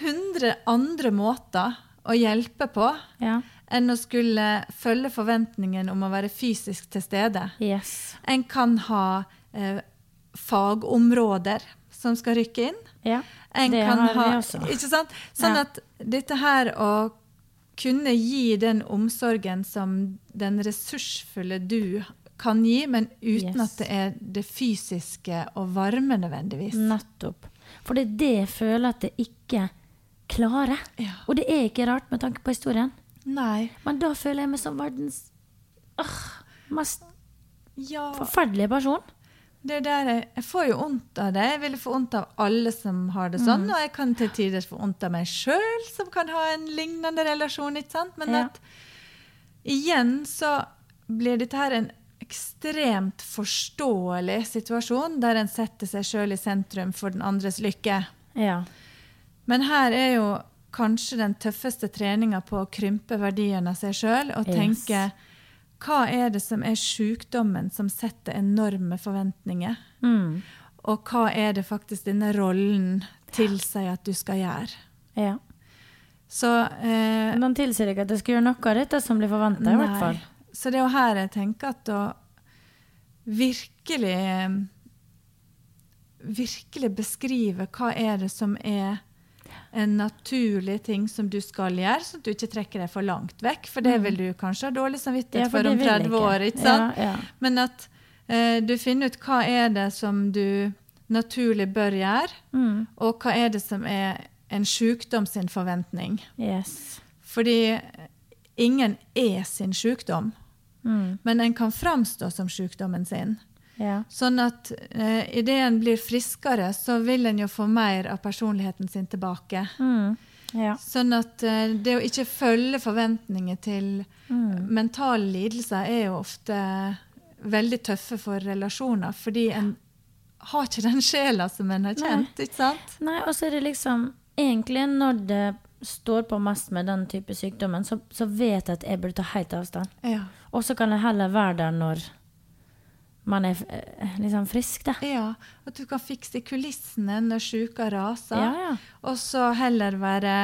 hundre andre måter å hjelpe på Ja. enn å skulle følge forventningen om å være fysisk til stede. Yes. En kan ha eh, fagområder som skal rykke inn. Ja. En det kan har ha, vi også. Ikke sant? Sånn Ja. at dette her å kunne gi den omsorgen som den ressursfulle du kan gi, men uten Yes. at det er det fysiske og varme nødvendigvis. Nettopp. For det er det jeg føler at jeg ikke klarer. Ja. Og det er ikke rart med tanke på historien. Nei. Men da føler jeg meg som verdens åh, mest Ja, forferdelige person. Det er der jeg, får jo vondt av det. Jeg ville få vondt av alle som har det sånn, og jeg kan til tider få vondt av meg sjøl, som kan ha en lignende relasjon. ikke sant? Men Ja. at igjen så blir dette her en ekstremt forståelig situasjon, der en setter seg sjøl i sentrum for den andres lykke. Ja. Men her er jo kanskje den tøffeste treninga på å krympe verdien av seg sjøl og Yes. Hva er det som er sykdommen som setter enorme forventninger? Mm. Og hva er det faktisk denne rollen tilsier at du skal gjøre? ja. Så, eh, Den tilsier ikke at jeg skal gjøre noe av dette som blir forventa, i hvert fall. så det er jo her jeg tenker at å virkelig Virkelig beskrive hva er det som er en naturlig ting som du skal gjøre, sånn at du ikke trekker deg for langt vekk. For det vil du kanskje ha dårlig samvittighet Mm. Ja, for for, om 30 ikke. år. ikke sant? Ja, ja. Men at eh, du finner ut hva er det som du naturlig bør gjøre, Mm. og hva er det som er en sykdom sin forventning. Yes. Fordi ingen er sin sykdom, Mm. men en kan framstå som sykdommen sin. Ja. Sånn at uh, idet en blir friskere, så vil en jo få mer av personligheten sin tilbake. Mm. ja. Sånn at uh, det å ikke følge forventninger til Mm. mentale lidelser er jo ofte veldig tøffe for relasjoner, fordi en har ikke den sjela som en har kjent, ikke sant? Nei, og så er det liksom Egentlig, når det står på mest med den type sykdommen, så, så vet jeg at jeg burde ta helt avstand. Ja. Og så kan jeg heller være der når man er eh, liksom frisk, da. ja. At du kan fikse kulissene når sjuka raser. Ja, ja. Og så heller være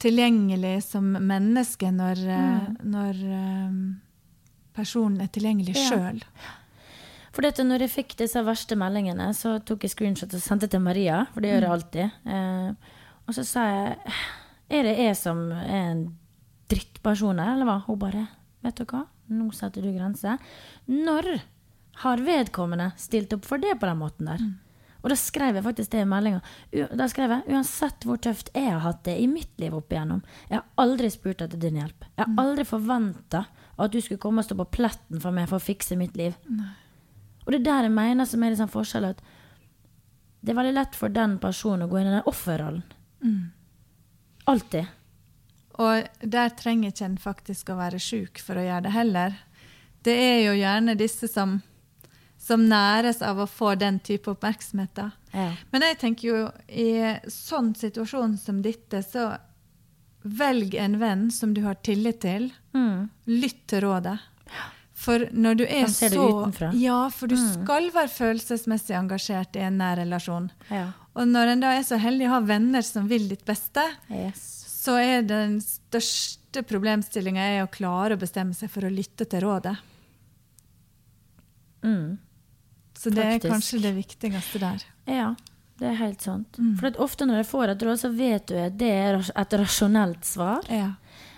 tilgjengelig som menneske når, mm. når eh, personen er tilgjengelig Ja. sjøl. For dette, når jeg fikk disse verste meldingene, så tok jeg screenshot og sendte til Maria, for det gjør jeg alltid. Eh, og så sa jeg Er det jeg som er en drittperson her, eller hva? Hun bare Vet du hva, nå setter du grenser. Når har vedkommende stilt opp for det på den måten der? Og da skrev jeg faktisk det i meldinga. Da skrev jeg uansett hvor tøft jeg har hatt det i mitt liv opp igjennom, jeg har aldri spurt etter din hjelp. Jeg har aldri forventa at du skulle komme og stå på pletten for meg for å fikse mitt liv. Og det er der jeg mener som er liksom forskjell, at det er veldig lett for den personen å gå inn i den offerrollen. Alltid. Og der trenger ikke en faktisk å være sjuk for å gjøre det heller. Det er jo gjerne disse som, som næres av å få den type oppmerksomhet. Ja. Men jeg tenker jo i sånn situasjon som dette, så velg en venn som du har tillit til. Mm. Lytt til rådet. For når du er så. Ja, for du Mm. skal være følelsesmessig engasjert i en nær relasjon. Ja. Og når en da er så heldig å ha venner som vil ditt beste, Yes. så er den største problemstillinga å klare å bestemme seg for å lytte til rådet. Mm. Så det er kanskje det viktigste der. Ja, det er helt sant. Mm. For ofte når jeg får et råd, så vet du at det er et rasjonelt svar. Ja.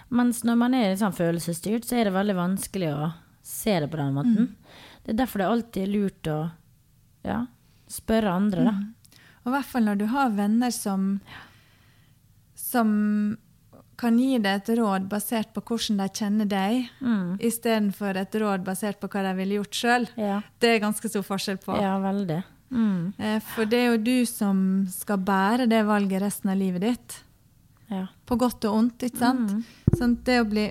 Mens når man er sånn følelsesstyrt, så er det veldig vanskelig å se det på den måten. Mm. Det er derfor det alltid er lurt å ja, spørre andre, da. Og i hvert fall når du har venner som, som kan gi deg et råd basert på hvordan de kjenner deg, Mm. istedenfor et råd basert på hva de ville gjort sjøl. Ja. Det er ganske stor forskjell på. ja, veldig. Mm. Eh, For det er jo du som skal bære det valget resten av livet ditt. Ja. På godt og ondt, ikke sant? Mm. Sånn det å bli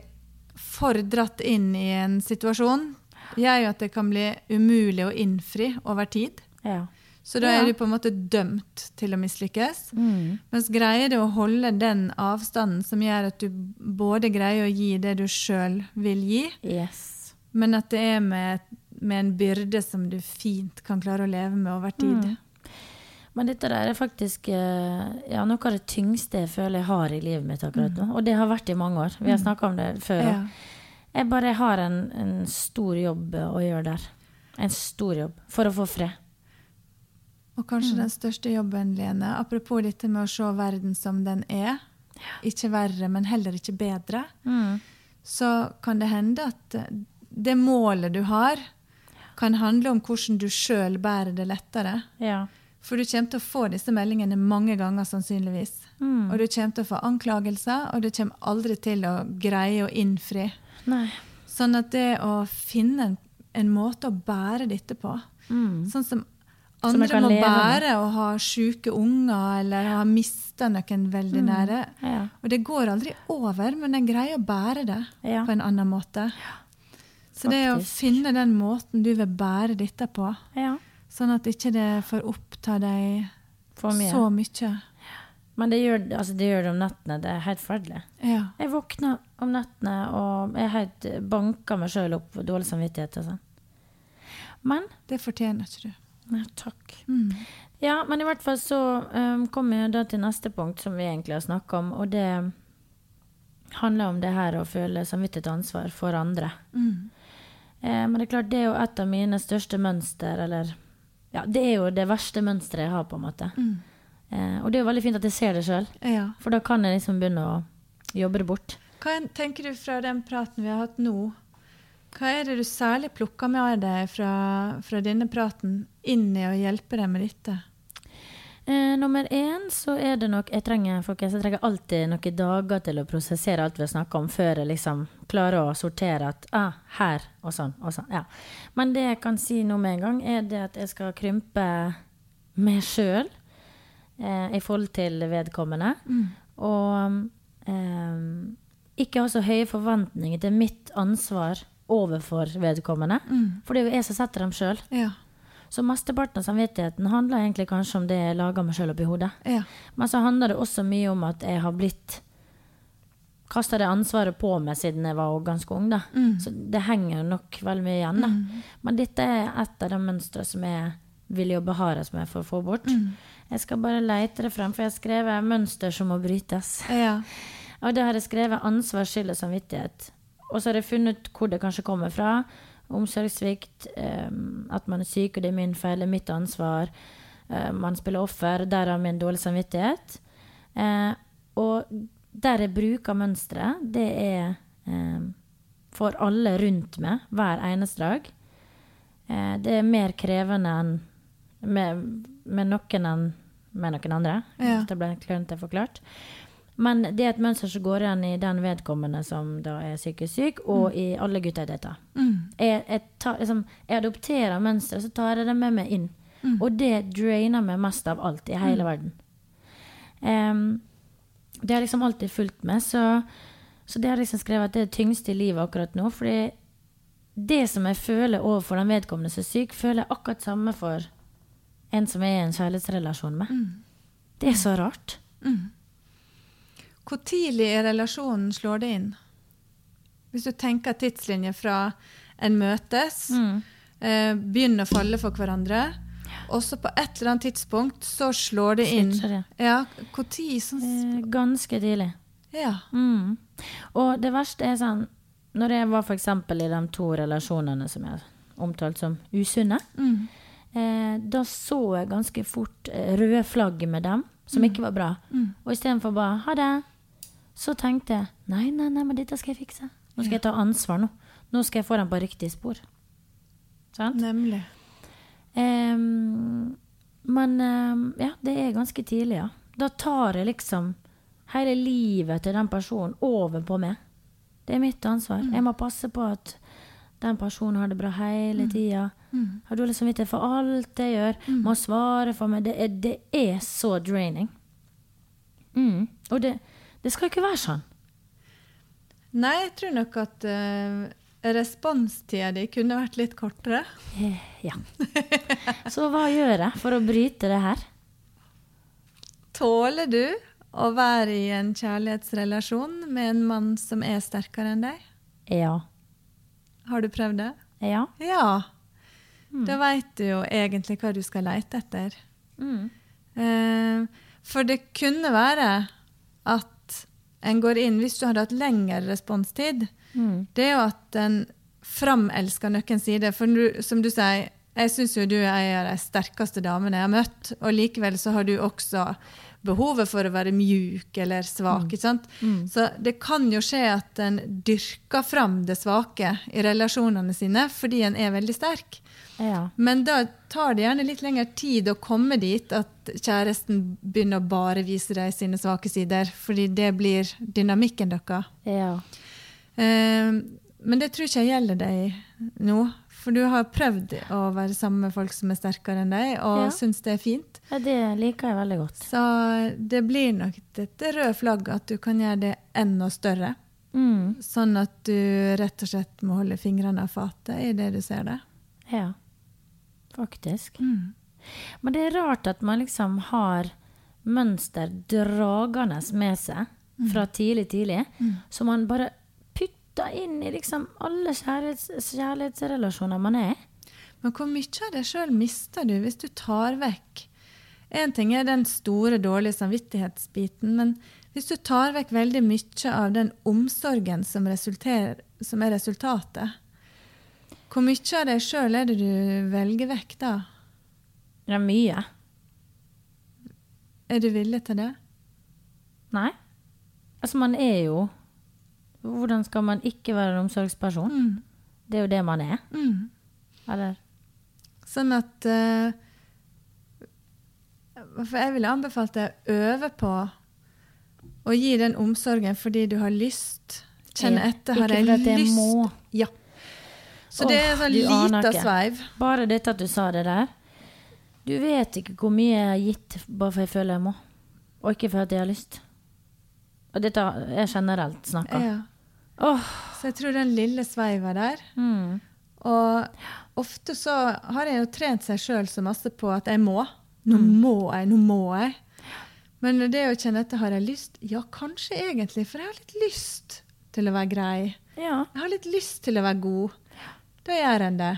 for dratt inn i en situasjon gjør jo at det kan bli umulig å innfri over tid. ja. Så da er du på en måte dømt til å mislykkes. Mm. Mens greier du å holde den avstanden som gjør at du både greier å gi det du sjøl vil gi, Yes. men at det er med, med en byrde som du fint kan klare å leve med over tid. Mm. Men dette der er faktisk eh, ja, noe av det tyngste jeg føler jeg har i livet mitt akkurat nå. Og det har vært i mange år. Vi har snakka om det før. Mm. Ja. Jeg bare har en, en stor jobb å gjøre der. En stor jobb. For å få fred. Og kanskje den største jobben, Lene, apropos dette med å se verden som den er, ikke verre, men heller ikke bedre, så kan det hende at eh, det målet du har, kan handle om hvordan du sjøl bærer det lettere. Ja. For du kommer til å få disse meldingene mange ganger, sannsynligvis. Mm. Og du kommer til å få anklagelser, og du kommer aldri til å greie å innfri. Nei. Sånn at det å finne en, en måte å bære dette på Mm. Sånn som andre kan må bære å ha syke unger eller ha mista noen veldig nære. Ja. Og det går aldri over, men en greier å bære det Ja. på en annen måte. Så det å finne den måten du vil bære dette på, ja. sånn at ikke det får oppta deg mye. så mye. Men det gjør, altså, det gjør det om nettene. Det er helt forferdelig. Ja. Jeg våkner om nettene og jeg helt banker meg sjøl opp for dårlig samvittighet. Og sånn. Men Det fortjener ikke du. Takk. Mm. Ja, men i hvert fall så um, kommer jeg da til neste punkt som vi egentlig har snakka om, og det handler om det her å føle samvittighet og ansvar for andre. Mm. Eh, men det er klart, det er jo et av mine største mønster, eller Ja, det er jo det verste mønsteret jeg har, på en måte. Mm. Eh, og det er jo veldig fint at jeg ser det sjøl, Ja. for da kan jeg liksom begynne å jobbe det bort. Hva tenker du fra den praten vi har hatt nå? Hva er det du særlig plukker med deg fra, fra denne praten inn i å hjelpe deg med dette? Eh, nummer én så er det nok Jeg trenger folkens, jeg trenger alltid noen dager til å prosessere alt vi snakka om, før jeg liksom klarer å sortere at ah, her og sånn og sånn. Ja. Men det jeg kan si nå med en gang, er det at jeg skal krympe meg sjøl eh, i forhold til vedkommende. Og eh, ikke ha så høye forventninger til mitt ansvar overfor vedkommende. For det er jo jeg som setter dem sjøl. Ja. Så mesteparten av samvittigheten handler egentlig kanskje om det jeg lager meg sjøl oppi hodet. Ja. Men så handler det også mye om at jeg har blitt Kasta det ansvaret på meg siden jeg var ganske ung. da. Så det henger nok veldig mye igjen. da. Men dette er et av de mønstrene som jeg vil jobbe hardest med for å få bort. Jeg skal bare leite det frem, for jeg har skrevet 'mønster som må brytes'. Ja. Og da har jeg skrevet ansvar, skyld og samvittighet. Og så har jeg funnet ut hvor det kanskje kommer fra. Omsorgssvikt, eh, at man er syk, og det er min feil, det er mitt ansvar. Eh, man spiller offer, derav min dårlige samvittighet. Eh, og der jeg bruker mønsteret, det er for alle rundt meg hver eneste dag. Eh, det er mer krevende enn med, med noen enn med noen andre. Ja. Det ble klønete forklart. Men det er et mønster som går igjen i den vedkommende som da er psykisk syk, og i alle gutter jeg dater. Mm. Jeg, jeg, tar, liksom, jeg adopterer mønsteret, så tar jeg det med meg inn. Og det drainer meg mest av alt i hele verden. Um, det har liksom alltid fulgt med. Så, så det har liksom skrevet at det er det tyngste i livet akkurat nå. Fordi det som jeg føler overfor den vedkommende som er syk, føler jeg akkurat samme for en som jeg er i en kjærlighetsrelasjon med. Det er så rart. Hvor tidlig i relasjonen slår det inn? Hvis du tenker tidslinje fra en møtes, Mm. eh, begynner å falle for hverandre, og så på et eller annet tidspunkt så slår det inn. Det. Ja, hvor tid sånn Eh, Ganske tidlig. Ja. Mm. Og det verste er sånn Når jeg var f.eks. i de to relasjonene som jeg har omtalt som usunne, Mm. eh, da så jeg ganske fort eh, røde flagg med dem, som ikke var bra. Og istedenfor bare 'ha det', så tenkte jeg nei, nei, nei, men dette skal jeg fikse. Nå skal jeg ta ansvar nå. Nå skal jeg få dem på riktig spor. Sant? Nemlig. Um, men um, ja, det er ganske tidlig, ja. Da tar jeg liksom hele livet til den personen over på meg. Det er mitt ansvar. Jeg må passe på at den personen har det bra hele tida. Har dårlig samvittighet for alt jeg gjør. Må svare for meg. Det er, det er så draining. Mm. Og det, det skal ikke være sånn. Nei, jeg tror nok at uh, responstida di kunne vært litt kortere. Eh, ja. Så hva gjør jeg for å bryte det her? Tåler du å være i en kjærlighetsrelasjon med en mann som er sterkere enn deg? Ja. Har du prøvd det? Ja. Ja. Da veit du jo egentlig hva du skal leite etter. Mm. Eh, for det kunne være at en går inn, hvis du hadde hatt lengre responstid, Mm. det er jo at en framelsker noen sider. For du, som du sier, jeg syns jo du er en av de sterkeste damene jeg har møtt, og likevel så har du også behovet for å være mjuk eller svak. Mm. sant? Så det kan jo skje at en dyrker fram det svake i relasjonene sine fordi en er veldig sterk. Ja. Men da tar det gjerne litt lengre tid å komme dit at kjæresten begynner å bare vise deg sine svake sider, fordi det blir dynamikken deres. Ja. Eh, men det tror ikke jeg gjelder deg nå, for du har prøvd å være sammen med folk som er sterkere enn deg, og Ja. syns det er fint. Ja, det liker jeg veldig godt. Så det blir nok dette røde flagget at du kan gjøre det enda større. Mm. Sånn at du rett og slett må holde fingrene av fatet i det du ser det. Ja, faktisk. Men det er rart at man liksom har mønster dragende med seg fra tidlig, tidlig, som man bare putter inn i liksom alle kjærlighets kjærlighetsrelasjoner man er i. Men hvor mye av deg sjøl mister du hvis du tar vekk Én ting er den store, dårlige samvittighetsbiten, men hvis du tar vekk veldig mye av den omsorgen som, som er resultatet, hvor mye av deg sjøl er det du velger vekk da? Det er mye. Er du villig til det? Nei. Altså, man er jo Hvordan skal man ikke være en omsorgsperson? Mm. Det er jo det man er. Mm. Eller Sånn at uh, For jeg ville anbefalt deg å øve på å gi den omsorgen fordi du har lyst. Kjenne etter. Har jeg lyst? må. Ja. Så det er sånn lita sveiv. Bare dette at du sa det der. Du vet ikke hvor mye jeg har gitt bare for jeg føler jeg må. Og ikke for at jeg har lyst. Og dette er generelt snakka. Ja. Oh. Så jeg tror den lille sveiva der mm. Og ofte så har jeg jo trent seg sjøl så masse på at jeg må. Nå må jeg, nå må jeg. Men det å kjenne etter har jeg lyst? Ja, kanskje egentlig, for jeg har litt lyst til å være grei. Ja. Jeg har litt lyst til å være god. Da gjør en det.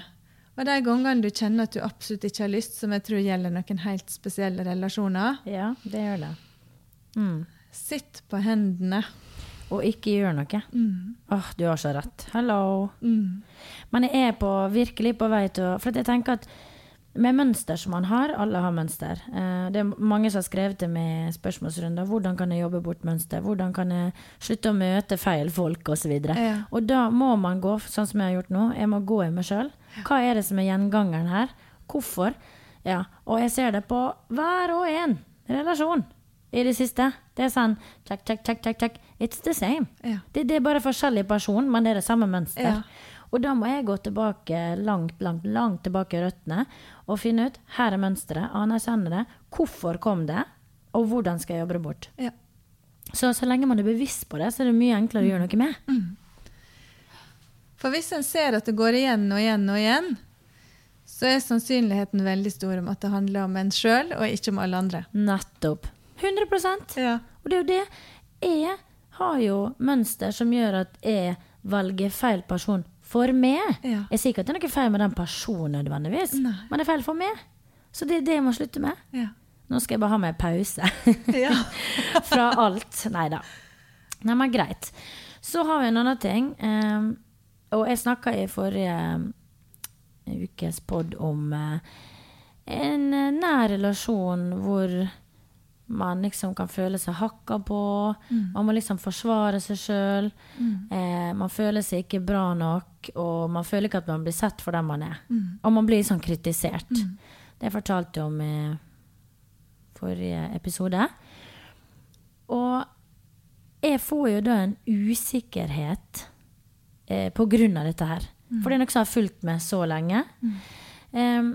Og de gangene du kjenner at du absolutt ikke har lyst, som jeg tror gjelder noen helt spesielle relasjoner, ja, det gjør det. Mm. Sitt på hendene. Og ikke gjør noe. Mm. Åh, du har så rett. Hello. Mm. Men jeg er på, virkelig på vei til å For jeg tenker at med mønster som man har, alle har mønster. Eh, det er mange som har skrevet til meg spørsmålsrunder. Hvordan kan jeg jobbe bort mønster? Hvordan kan jeg slutte å møte feil folk? Og, så. Ja. og da må man gå sånn som jeg har gjort nå. Jeg må gå i meg sjøl. Hva er det som er gjengangeren her? Hvorfor? Ja, Og jeg ser det på hver og en relasjon i det siste. Det er sånn check, check, check, check, check. It's the same. Ja. Det, det er bare forskjellig person, men det er det samme mønster. Ja. Og da må jeg gå tilbake langt, langt, langt tilbake i røttene og finne ut her er mønsteret, anerkjenne det. Hvorfor kom det, og hvordan skal jeg jobbe det bort? Ja. Så så lenge man er bevisst på det, så er det mye enklere å gjøre noe med. For hvis en ser at det går igjen og igjen og igjen, så er sannsynligheten veldig stor om at det handler om en sjøl, og ikke om alle andre. Nettopp. 100 Ja. Og det er jo det. Jeg har jo mønster som gjør at jeg velger feil person for meg. Ja. Jeg sier ikke at det er noe feil med den personen nødvendigvis, Nei. men det er feil for meg. Så det er det jeg må slutte med. Ja. Nå skal jeg bare ha meg pause fra alt. Nei da. Nei, men greit. Så har vi en annen ting. Um, og jeg snakka i forrige eh, ukes pod om uh, en eh, nær relasjon hvor man liksom kan føle seg hakka på. Man må liksom forsvare seg sjøl. Eh, man føler seg ikke bra nok, og man føler ikke at man blir sett for den man er. Og man blir sånn kritisert. Det jeg fortalte om i forrige episode. Og jeg får jo da en usikkerhet eh, på grunn av dette her. For det er noe som har fulgt meg så lenge. Em,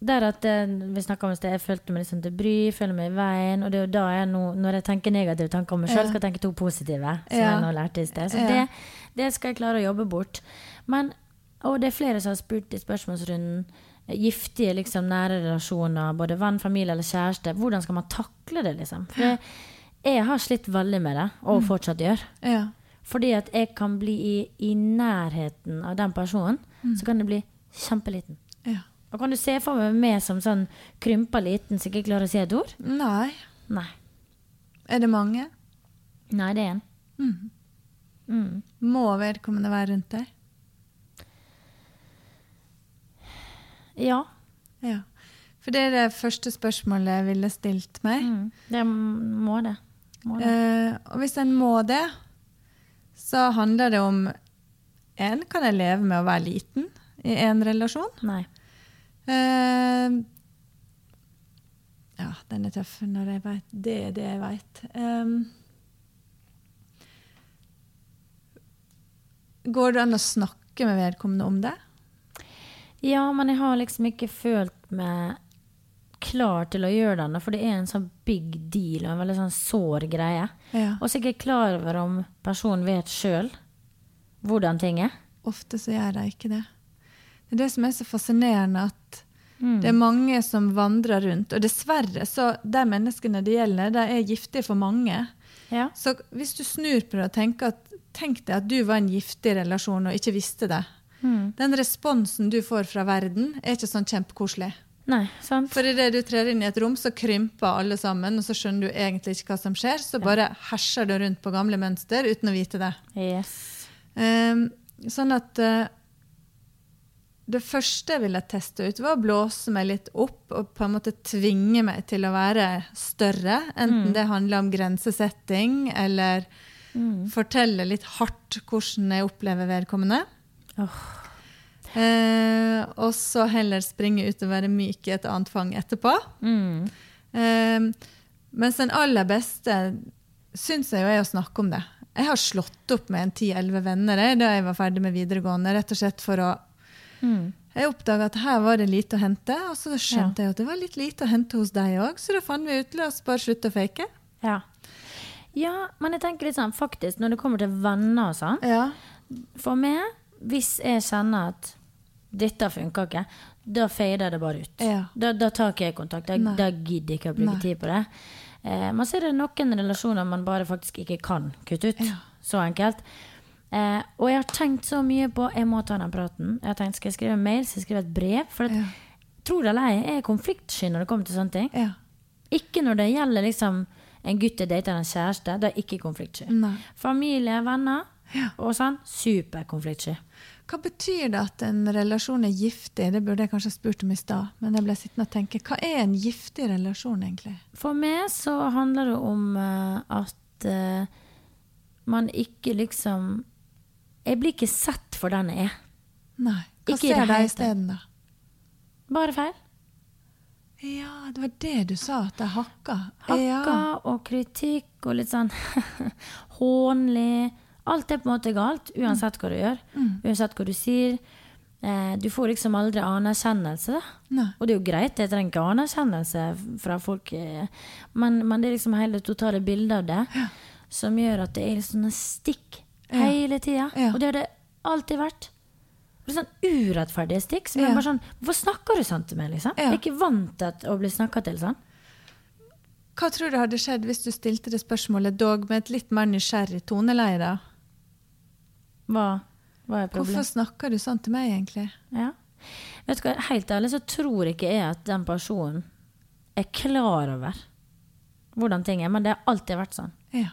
der at eh, vi om sted, jeg følte meg liksom til bry, føler meg i veien. Og det er jo da jeg nå, når jeg tenker negative tanker om meg sjøl, Ja. skal jeg tenke to positive. Som Ja. jeg nå lærte i sted. Så Ja. det, det skal jeg klare å jobbe bort. Men, og det er flere som har spurt i spørsmålsrunden giftige liksom, nære relasjoner, både venn, familie eller kjæreste. Hvordan skal man takle det, liksom? For jeg, jeg har slitt veldig med det, og fortsatt gjør. Ja. Fordi at jeg kan bli i, i nærheten av den personen, så kan det bli kjempeliten. Og kan du se for meg meg som sånn krympa liten som ikke klarer å si et ord? Nei. Nei. Er det mange? Nei, det er en. Mm. Mm. Må vedkommende være rundt deg? Ja. Ja. For det er det første spørsmålet jeg ville stilt meg. Mm. Det må det. Må det. Eh, og hvis en må det, så handler det om en, Kan jeg leve med å være liten i en relasjon? Nei. Eh, ja, den er tøff når jeg vet Det er det jeg veit. går det an å snakke med vedkommende om det? Ja, men jeg har liksom ikke følt meg klar til å gjøre det, for det er en sånn big deal og en veldig sånn sår greie. Ja. Og så er jeg ikke klar over om personen vet sjøl hvordan ting er. Ofte så gjør de ikke det. Det er det som er så fascinerende, at Mm. det er mange som vandrer rundt. Og dessverre, så de menneskene det gjelder, de er giftige for mange. Ja. Så hvis du snur på det og tenker at Tenk deg at du var i en giftig relasjon og ikke visste det. Mm. Den responsen du får fra verden, er ikke sånn kjempekoselig. Nei, sant? For idet du trer inn i et rom, så krymper alle sammen, og så skjønner du egentlig ikke hva som skjer. Så bare herser du rundt på gamle mønster uten å vite det. Yes. Um, sånn at eh, det første jeg ville teste ut, var å blåse meg litt opp og på en måte tvinge meg til å være større. Enten det handler om grensesetting eller fortelle litt hardt hvordan jeg opplever vedkommende. Oh. Eh, og så heller springe ut og være myk i et annet fang etterpå. Mm. Eh, mens den aller beste syns jeg jo er å snakke om det. Jeg har slått opp med en 10-11 venner jeg, da jeg var ferdig med videregående, rett og slett for å Mm. Jeg oppdaga at her var det lite å hente, og så skjønte jeg at det var litt lite å hente hos deg òg, så da fant vi ut la oss bare slutte å fake. Ja. ja, men jeg tenker litt sånn faktisk, når det kommer til venner og sånn Ja. For meg, hvis jeg kjenner at dette funker ikke, da fader det bare ut. Ja. Da, da tar ikke jeg kontakt. Da, da gidder jeg ikke å bruke Nei. tid på det. Eh, men så er det noen relasjoner man bare faktisk ikke kan kutte ut. Så enkelt. Eh, og jeg har tenkt så mye på Jeg må ta den praten. Jeg har tenkt, Skal jeg skrive en mail? Skal jeg skrive et brev? For at, Ja. tro det eller ei, jeg er konfliktsky når det kommer til sånne ting. ja. Ikke når det gjelder liksom en gutt jeg dater en kjæreste. Da er jeg ikke konfliktsky. Nei. Familie, venner Ja. og sånn. Superkonfliktsky. Hva betyr det at en relasjon er giftig? Det burde jeg kanskje spurt om i stad. Men jeg ble sittende og tenke, hva er en giftig relasjon, egentlig? For meg så handler det om uh, at uh, man ikke liksom Jeg blir ikke sett for den jeg er. Nei. Hva Ikke ser de isteden, da? Bare feil. Ja, det var det du sa, at de hakka. Hakka Ja. og kritikk og litt sånn hånlig. Alt er på en måte galt, uansett hva du gjør. Uansett hva du sier. Eh, du får liksom aldri anerkjennelse. Og det er jo greit, jeg trenger ikke anerkjennelse fra folk, eh, men, men det er liksom hele det totale bildet av det. som gjør at det er sånne stikk Ja. Hele tida. Og det har det alltid vært. Det er sånn urettferdige stikk. Som er bare sånn Hvorfor snakker du sånn til meg, liksom? Jeg er ikke vant til å bli snakka til sånn. Hva tror du hadde skjedd hvis du stilte det spørsmålet dog med et litt mer nysgjerrig toneleie? da? Hva, hva er Hvorfor snakker du sånn til meg, egentlig? Ja. Vet du hva, Helt ærlig så tror ikke jeg at den personen er klar over hvordan ting er, men det har alltid vært sånn. Ja.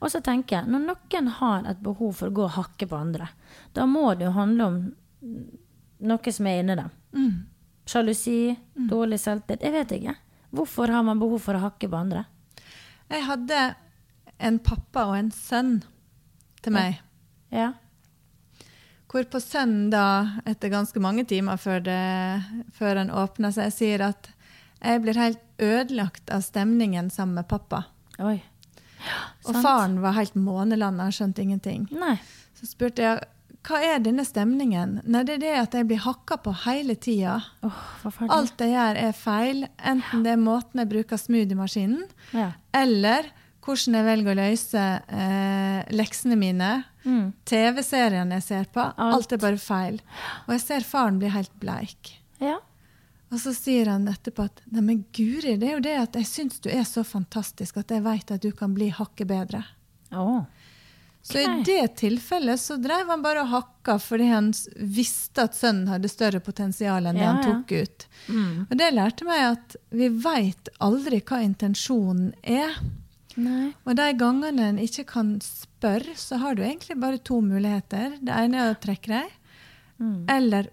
Og så tenker jeg, når noen har et behov for å gå og hakke på andre, da må det jo handle om noe som er inni dem. Mm. Sjalusi, dårlig selvtillit. Jeg vet ikke. Hvorfor har man behov for å hakke på andre? Jeg hadde en pappa og en sønn til meg. Ja. Hvorpå sønnen da, etter ganske mange timer før, det, før han åpna seg, sier at jeg blir helt ødelagt av stemningen sammen med pappa. Oi. Og Sant. faren var helt månelandet, han skjønte ingenting. Nei. Så spurte jeg hva er denne stemningen? Nei, det er det at jeg blir hakka på hele tida. Oh. Alt jeg gjør, er feil. Enten det er måten jeg bruker smoothiemaskinen, Ja. eller hvordan jeg velger å løse eh, leksene mine. Mm. TV-seriene jeg ser på. Alt. Alt er bare feil. Og jeg ser faren bli helt bleik. ja. Og så sier han etterpå at nei, men Guri, det er jo det at jeg syns du er så fantastisk at jeg veit at du kan bli hakket bedre. Oh. Så i det tilfellet så drev han bare og hakka fordi han visste at sønnen hadde større potensial enn det han han ja. tok ut. Mm. Og det lærte meg at vi veit aldri hva intensjonen er. Nei. Og de gangene en ikke kan spørre, så har du egentlig bare to muligheter. Det ene er å trekke deg, Mm. eller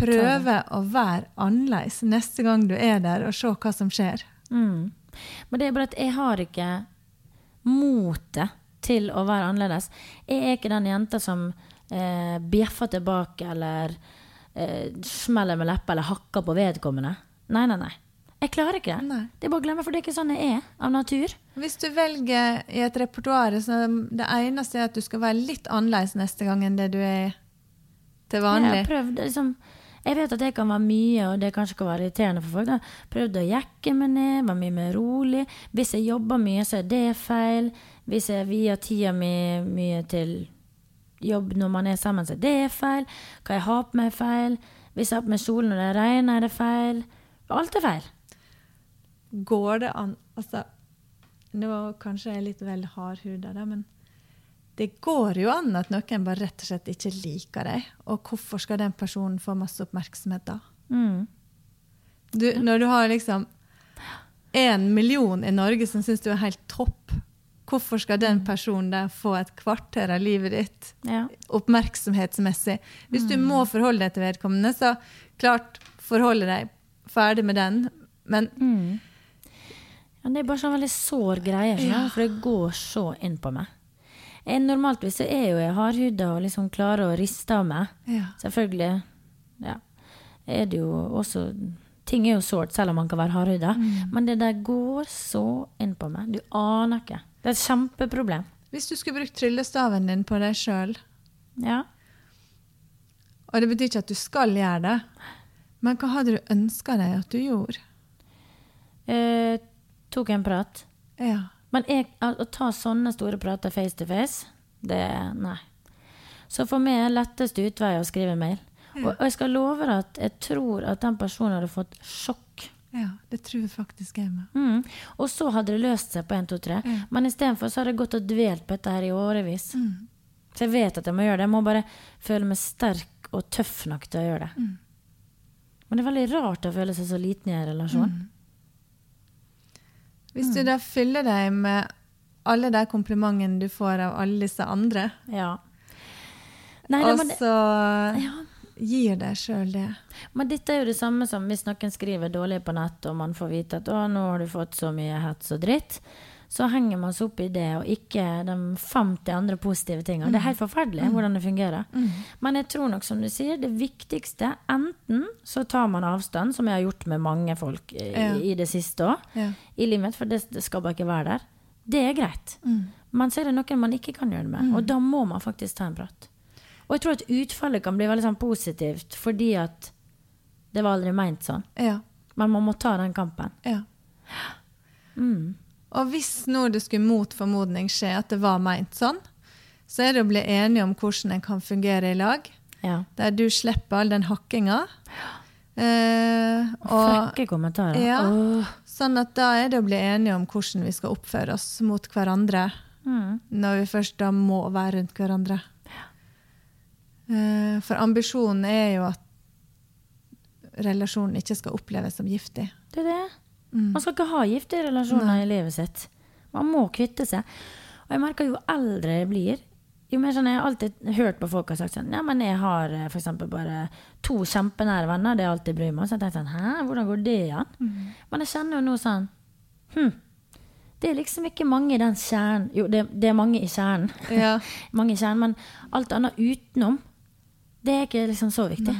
prøve å være annerledes neste gang du er der, og se hva som skjer. Mm. Men det er bare at jeg har ikke motet til å være annerledes. Jeg er ikke den jenta som eh, bjeffer tilbake eller eh, smeller med leppa eller hakker på vedkommende. Nei, nei, nei. Jeg klarer ikke det. Nei. Det er bare å glemme, for det er ikke sånn jeg er av natur. Hvis du velger i et repertoar så det eneste er at du skal være litt annerledes neste gang enn det du er til Jeg vanlig. har prøvd liksom jeg vet at det kan være mye, og det kanskje kan være irriterende for folk. da. Prøvde å jekke meg ned, var mye mer rolig. Hvis jeg jobber mye, så er det feil. Hvis jeg vier tida mi mye til jobb når man er sammen, så er det feil. Hva jeg har på meg, er feil. Hvis jeg har på meg kjole når det regner, er det feil. Alt er feil. Går det an Altså, nå kanskje jeg er litt vel hardhuda, da, men det går jo an at noen bare rett og slett ikke liker deg. Og hvorfor skal den personen få masse oppmerksomhet da? Mm. Du, når du har liksom én million i Norge som syns du er helt topp, hvorfor skal den personen der få et kvarter av livet ditt Ja. oppmerksomhetsmessig? Hvis du må forholde deg til vedkommende, så klart forholde deg ferdig med den. Men Mm. ja. Det er bare sånn veldig sår greie, ja. for det går så inn på meg. Jeg, normaltvis så er jo jeg hardhuda og liksom klarer å riste av meg. ja. Selvfølgelig ja, er det jo også Ting er jo sårt selv om man kan være hardhuda, men det der går så inn på meg. Du aner ikke. Det er et kjempeproblem. Hvis du skulle brukt tryllestaven din på deg sjøl, Ja. og det betyr ikke at du skal gjøre det, men hva hadde du ønska deg at du gjorde? Eh, tok en prat. Ja. Men jeg, å ta sånne store prater face to face, det Nei. Så for meg er letteste utvei å skrive mail. Og, og jeg skal love deg at jeg tror at den personen hadde fått sjokk. ja, det tror jeg faktisk jeg med. Mm. Og så hadde det løst seg på 1, 2, 3. Ja. Men istedenfor så hadde jeg gått og dvelt på dette her i årevis. Mm. Så jeg vet at jeg må gjøre det. Jeg må bare føle meg sterk og tøff nok til å gjøre det. Mm. Men det er veldig rart å føle seg så liten i en relasjon. Hvis du da fyller deg med alle de komplimentene du får av alle disse andre, Ja. Nei, og det, så ja. gir deg sjøl det men dette er jo det samme som hvis noen skriver dårlig på nett, og man får vite at 'å, nå har du fått så mye hets og dritt', så henger man seg opp i det, og ikke de 50 andre positive tingene. Det er helt forferdelig hvordan det fungerer. Men jeg tror nok, som du sier, det viktigste Enten så tar man avstand, som jeg har gjort med mange folk i, Ja. i det siste òg, Ja. i livet for det, det skal bare ikke være der. Det er greit. Mm. Men så er det noen man ikke kan gjøre det med, og da må man faktisk ta en prat. Og jeg tror at utfallet kan bli veldig sånn positivt, fordi at det var aldri meint sånn. Ja. Men man må ta den kampen. ja. Mm. Og hvis nå det skulle mot formodning skje at det var meint sånn, så er det å bli enige om hvordan en kan fungere i lag. Ja. Der du slipper all den hakkinga. Eh, og, Frekke kommentarer. Ja. oh. sånn at da er det å bli enige om hvordan vi skal oppføre oss mot hverandre. Mm. Når vi først da må være rundt hverandre. Eh, for ambisjonen er jo at relasjonen ikke skal oppleves som giftig. Det er det. Mm. Man skal ikke ha giftige relasjoner i livet sitt. Man må kvitte seg. Og jeg merker jo eldre jeg blir, jo mer sånn Jeg har alltid hørt på folk har sagt sånn Ja, men jeg har eh, for eksempel bare to kjempenære venner. Det er alt jeg bryr meg om. Så jeg tenkte sånn Hæ, hvordan går det an? Men jeg kjenner jo nå sånn Hm. Det er liksom ikke mange i den kjernen Jo, det, det er mange i kjernen. Ja. mange i kjernen, men alt annet utenom, det er ikke liksom så viktig.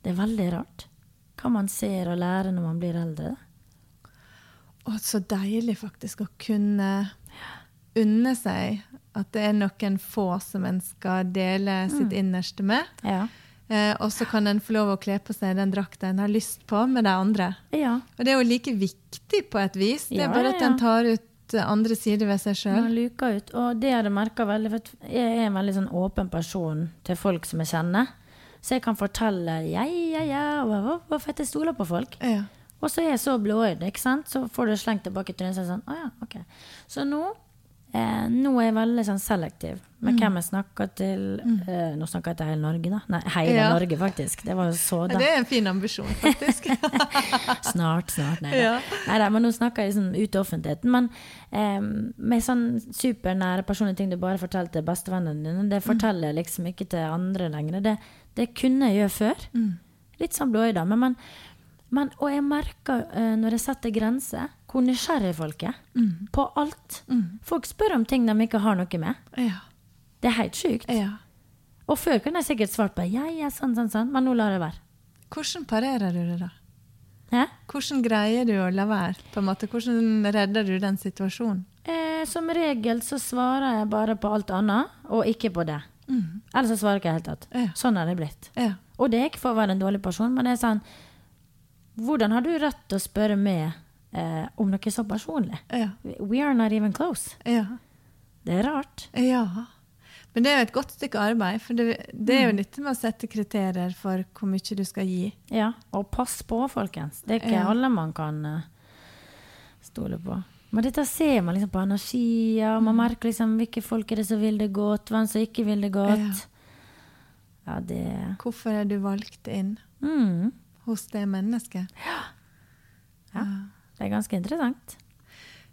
Det er veldig rart hva man ser og lærer når man blir eldre. Og så deilig faktisk å kunne unne seg at det er noen få som en skal dele sitt innerste med. Ja. Eh, og så kan en få lov å kle på seg den drakta en har lyst på med de andre. ja. Og det er jo like viktig på et vis. Det er bare at en tar ut andre sider ved seg sjøl. Man luker ut. Og det jeg merka veldig, for jeg er en veldig sånn åpen person til folk som jeg kjenner. Så jeg kan fortelle ja, ja, ja, hvorfor jeg stoler på folk. Ja. Og så er jeg så blåøyd, ikke sant? så får du slengt tilbake til øynene sånn, å ja, ok. Så nå, eh, nå er jeg veldig sånn selektiv med hvem jeg snakker til. Eh, nå snakker jeg til hele Norge, da. Nei, hele Ja. Norge, faktisk. Det var jo så da. Det er en fin ambisjon, faktisk. Snart, snart. Nei da. Ja. Men nå snakker jeg liksom ut til offentligheten. Men eh, med sånn supernære personlige ting du bare forteller til bestevennene dine, det forteller jeg liksom ikke til andre lenger. Det, det kunne jeg gjøre før. Litt sånn blåøyda. Men, man, men, og jeg merker uh, når jeg setter grenser, hvor nysgjerrig folk er. På alt. Folk spør om ting de ikke har noe med. ja. Det er helt sjukt. ja. Og før kunne jeg sikkert svart på ja, ja, sånn, sånn, sånn, men nå lar jeg være. Hvordan parerer du det, da? Hæ? Hvordan greier du å la være? på en måte? Hvordan redder du den situasjonen? Eh, som regel så svarer jeg bare på alt annet, og ikke på det. Eller så svarer jeg ikke i det hele tatt. Ja. Sånn er det blitt. Ja. Og det er ikke for å være en dårlig person, men det er sånn Hvordan har du rett til å spørre meg eh, om noe så personlig? Ja. We are not even close. Ja. Det er rart. ja. Men det er jo et godt stykke arbeid, for det, det er jo nyttig med å sette kriterier for hvor mye du skal gi. Ja, Og pass på, folkens. Det er ikke alle man kan eh, stole på. Men dette ser man liksom på energier, og man merker liksom hvilke folk er det som vil det godt, hvem som ikke vil det godt. Ja, det Hvorfor er du valgt inn mm. hos det mennesket? Ja, det er ganske interessant.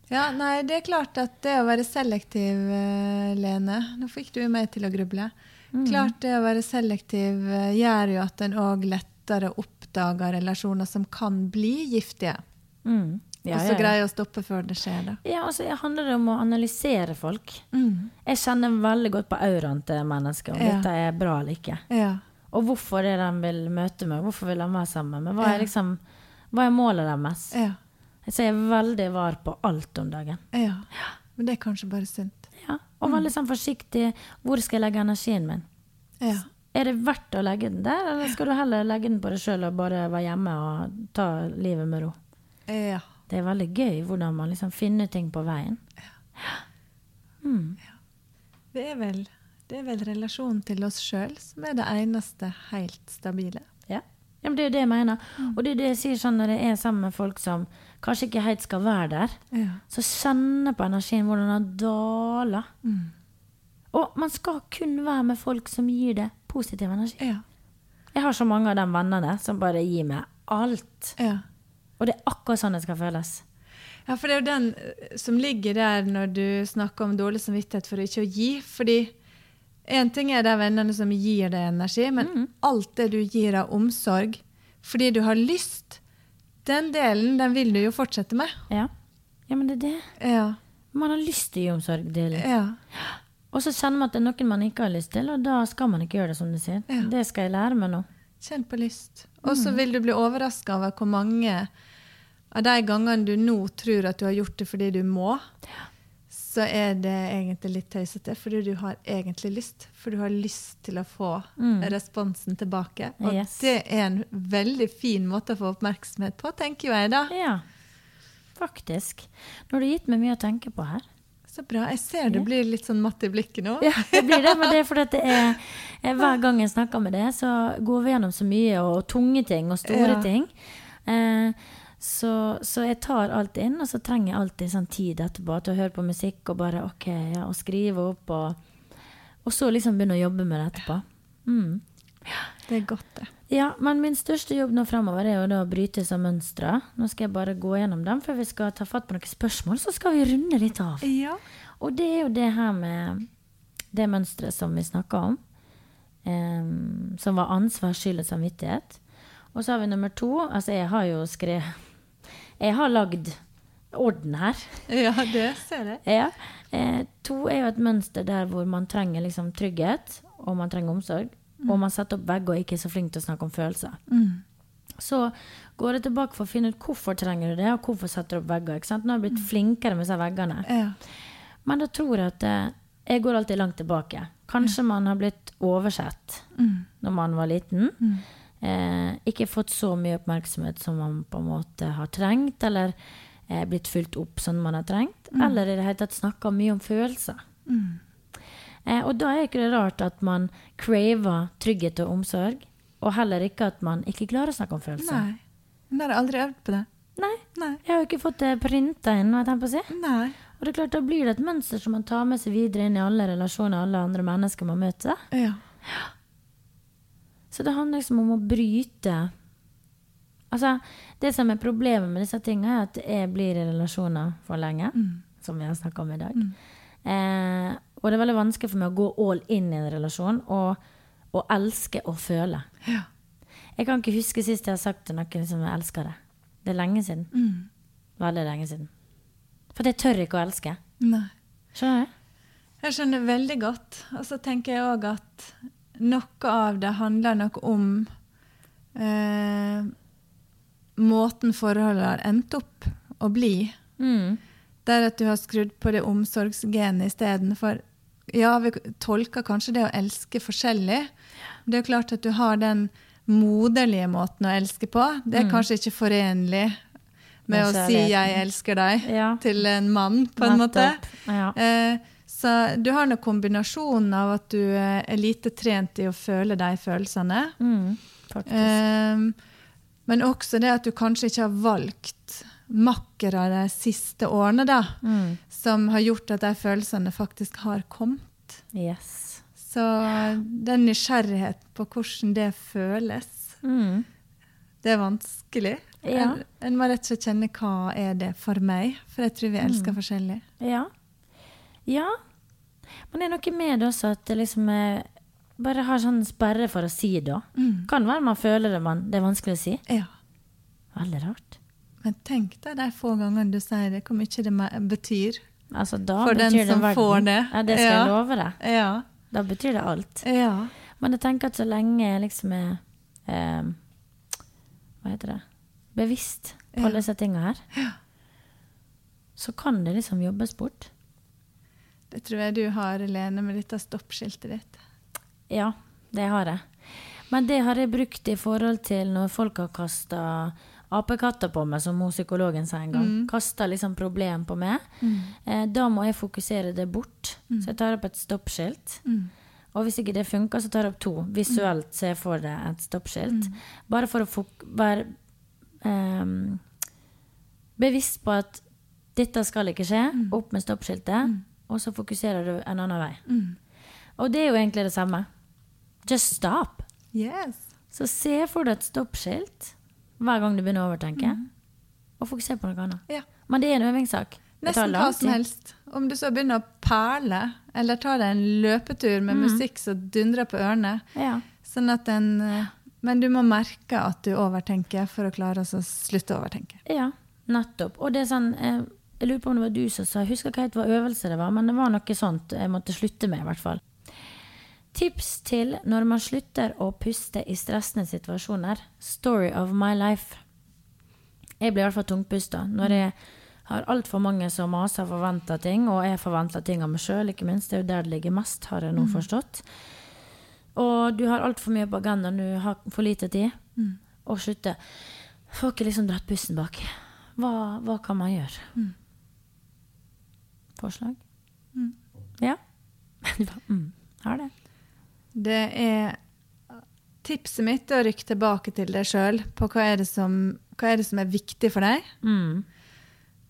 Ja, nei, det er klart at det å være selektiv, eh, Lene Nå fikk du meg til å gruble. Klart det å være selektiv eh, gjør jo at en òg lettere oppdager relasjoner som kan bli giftige. Mm. Ja, og så ja. å stoppe før det skjer, da. Ja, altså, det handler om å analysere folk. Mm. Jeg kjenner veldig godt på auraen til mennesker, om Ja. dette er bra eller ikke. Ja. Og hvorfor det de vil møte meg, hvorfor vil de være sammen med. Hva er, liksom, hva er målet deres? Ja. Så jeg er veldig var på alt om dagen. ja. Men det er kanskje bare sunt. Ja. Og veldig sånn forsiktig. Hvor skal jeg legge energien min? Ja. Er det verdt å legge den der, eller skal du heller legge den på deg sjøl og bare være hjemme og ta livet med ro? Ja. Det er veldig gøy hvordan man liksom finner ting på veien. Det er vel, det er vel relasjonen til oss sjøl som er det eneste helt stabile. Ja. ja, men Det er jo det jeg mener. Og det er det jeg sier sånn når jeg er sammen med folk som kanskje ikke helt skal være der. Ja. Så kjenne på energien hvordan den daler. Mm. Og man skal kun være med folk som gir det positiv energi. Ja. Jeg har så mange av de vennene som bare gir meg alt. ja. Og det er akkurat sånn det skal føles. Ja, for det er jo den eh, som ligger der når du snakker om dårlig samvittighet for ikke å gi. Fordi én ting er de vennene som gir deg energi, men alt det du gir av omsorg fordi du har lyst, den delen den vil du jo fortsette med. Ja, ja men det er det. Ja. Man har lyst til å gi omsorg Delen. ja. Og så kjenner man at det er noen man ikke har lyst til, og da skal man ikke gjøre det som du sier. Ja. Det skal jeg lære meg nå. Kjenn på lyst. Og så vil du bli overraska over hvor mange av de gangene du nå tror at du har gjort det fordi du må, så er det egentlig litt tøysete, fordi du har egentlig lyst. For du har lyst til å få responsen tilbake. Og Yes. det er en veldig fin måte å få oppmerksomhet på, tenker jeg da. Ja. faktisk. Nå har du gitt meg mye å tenke på her. Så bra. Jeg ser du blir litt sånn matt i blikket nå. Ja, det blir det, men det er fordi det er, eh, hver gang jeg snakker med deg, så går vi gjennom så mye, og tunge ting og store Ja. ting. Eh, så, så jeg tar alt inn, og så trenger jeg alltid sånn tid etterpå til å høre på musikk og bare ok, ja, og skrive opp, og, og så liksom begynne å jobbe med det etterpå. Mm. Det er godt, det. Ja, men min største jobb nå fremover er jo da å bryte disse mønstre. Nå skal jeg bare gå gjennom dem før vi skal ta fatt på noen spørsmål, så skal vi runde litt av. Ja. Og det er jo det her med det mønsteret som vi snakka om, em, som var ansvar, skyld og samvittighet. Og så har vi nummer to. Altså, jeg har jo skrevet Jeg har lagd orden her. ja, det ser jeg. Ja. Eh, to er jo et mønster der hvor man trenger liksom trygghet, og man trenger omsorg. Og man setter opp vegger og ikke er så flink til å snakke om følelser. Så går jeg tilbake for å finne ut hvorfor trenger du det, og hvorfor setter du opp vegger. Nå har jeg blitt flinkere med disse veggene. Ja. Men da tror jeg at eh, jeg går alltid langt tilbake. Kanskje man har blitt oversett når man var liten. Eh, ikke fått så mye oppmerksomhet som man på en måte har trengt, eller eh, blitt fulgt opp som man har trengt. Eller i det hele tatt snakka mye om følelser. Eh, og da er ikke det rart at man craver trygghet og omsorg, og heller ikke at man ikke klarer å snakke om følelser. Nei. Men har aldri øvd på det. Nei. Nei. Jeg har jo ikke fått det printa inn. hva jeg på å si. Nei. Og det er klart, Da blir det et mønster som man tar med seg videre inn i alle relasjoner alle andre mennesker man møter. Ja. Så det handler liksom om å bryte Altså, Det som er problemet med disse tingene, er at jeg blir i relasjoner for lenge. Som vi har snakka om i dag. Eh, og det er veldig vanskelig for meg å gå all in i en relasjon og, og elske og føle. Ja. Jeg kan ikke huske sist jeg har sagt til noen som jeg elsker det. Det er lenge siden. Veldig lenge siden. For jeg tør ikke å elske. Nei. Skjønner du? Jeg skjønner veldig godt. Og så tenker jeg òg at noe av det handler nok om eh, måten forholdet har endt opp å bli. Mm. Der at du har skrudd på det omsorgsgenet istedenfor Ja, vi tolker kanskje det å elske forskjellig. Det er jo klart at du har den moderlige måten å elske på. Det er kanskje ikke forenlig med å si 'jeg elsker deg' Ja. til en mann, på en måte. Nettopp. Ja. Eh, så du har nok kombinasjonen av at du er lite trent i å føle de følelsene. Mm. Eh, men også det at du kanskje ikke har valgt makkere de siste årene, da. Mm. Som har gjort at de følelsene faktisk har kommet. Yes. Så den nysgjerrigheten på hvordan det føles, Mm. det er vanskelig. Ja. En, en må rett og slett kjenne hva er det for meg, for jeg tror vi elsker forskjellig. Ja. Ja. Men det er noe med det også at det liksom er Bare har sånn sperre for å si det. Mm. Kan være man føler det, men det er vanskelig å si. Ja. Veldig rart. Men tenk deg de få gangene du sier det, hvor mye det betyr. Altså, da For betyr det som verden. får det. Ja, det skal Ja. jeg love deg. Ja. Da betyr det alt. Ja. Men jeg tenker at så lenge jeg liksom er eh, Hva heter det? Bevisst på alle disse tinga her, så kan det liksom jobbes bort. Det tror jeg du har, Lene, med dette stoppskiltet ditt. Ja, det har jeg. Men det har jeg brukt i forhold til når folk har kasta apekatter på meg, som hun psykologen sa en gang. Kasta liksom problem på meg. Eh, da må jeg fokusere det bort. Så jeg tar opp et stoppskilt. Og hvis ikke det funker, så tar jeg opp to. Visuelt ser jeg for det et stoppskilt. Bare for å være ehm, bevisst på at dette skal ikke skje. Opp med stoppskiltet. Og så fokuserer du en annen vei. Og det er jo egentlig det samme. Just stop. Yes. Så se for deg et stoppskilt hver gang du begynner å overtenke. Og fokuser på noe annet. Ja. Men det er en øvingssak. Nesten hva som helst. Om du så begynner å perle, eller tar deg en løpetur med musikk som dundrer på ørene. Ja. Sånn at den, eh, men du må merke at du overtenker for å klare å slutte å overtenke. ja, nettopp. Og det er sånn eh, Jeg lurer på om det var du som sa Jeg husker ikke helt hva øvelse det var, men det var noe sånt jeg måtte slutte med, i hvert fall. Tips til når man slutter å puste i stressende situasjoner. Story of my life. Jeg blir i hvert fall tungpusta når jeg har altfor mange som maser og forventer ting, og jeg forventer ting av meg sjøl, ikke minst. Det er jo der det ligger mest, har jeg nå forstått. Og du har altfor mye på agendaen, du har for lite tid. Og slutte. Får ikke liksom dratt pusten bak. hva, hva kan man gjøre? Mm. Forslag? Ja? Du bare, mm, har det. Det er Tipset mitt er å rykke tilbake til deg sjøl på hva er, det som, hva er det som er viktig for deg, Mm.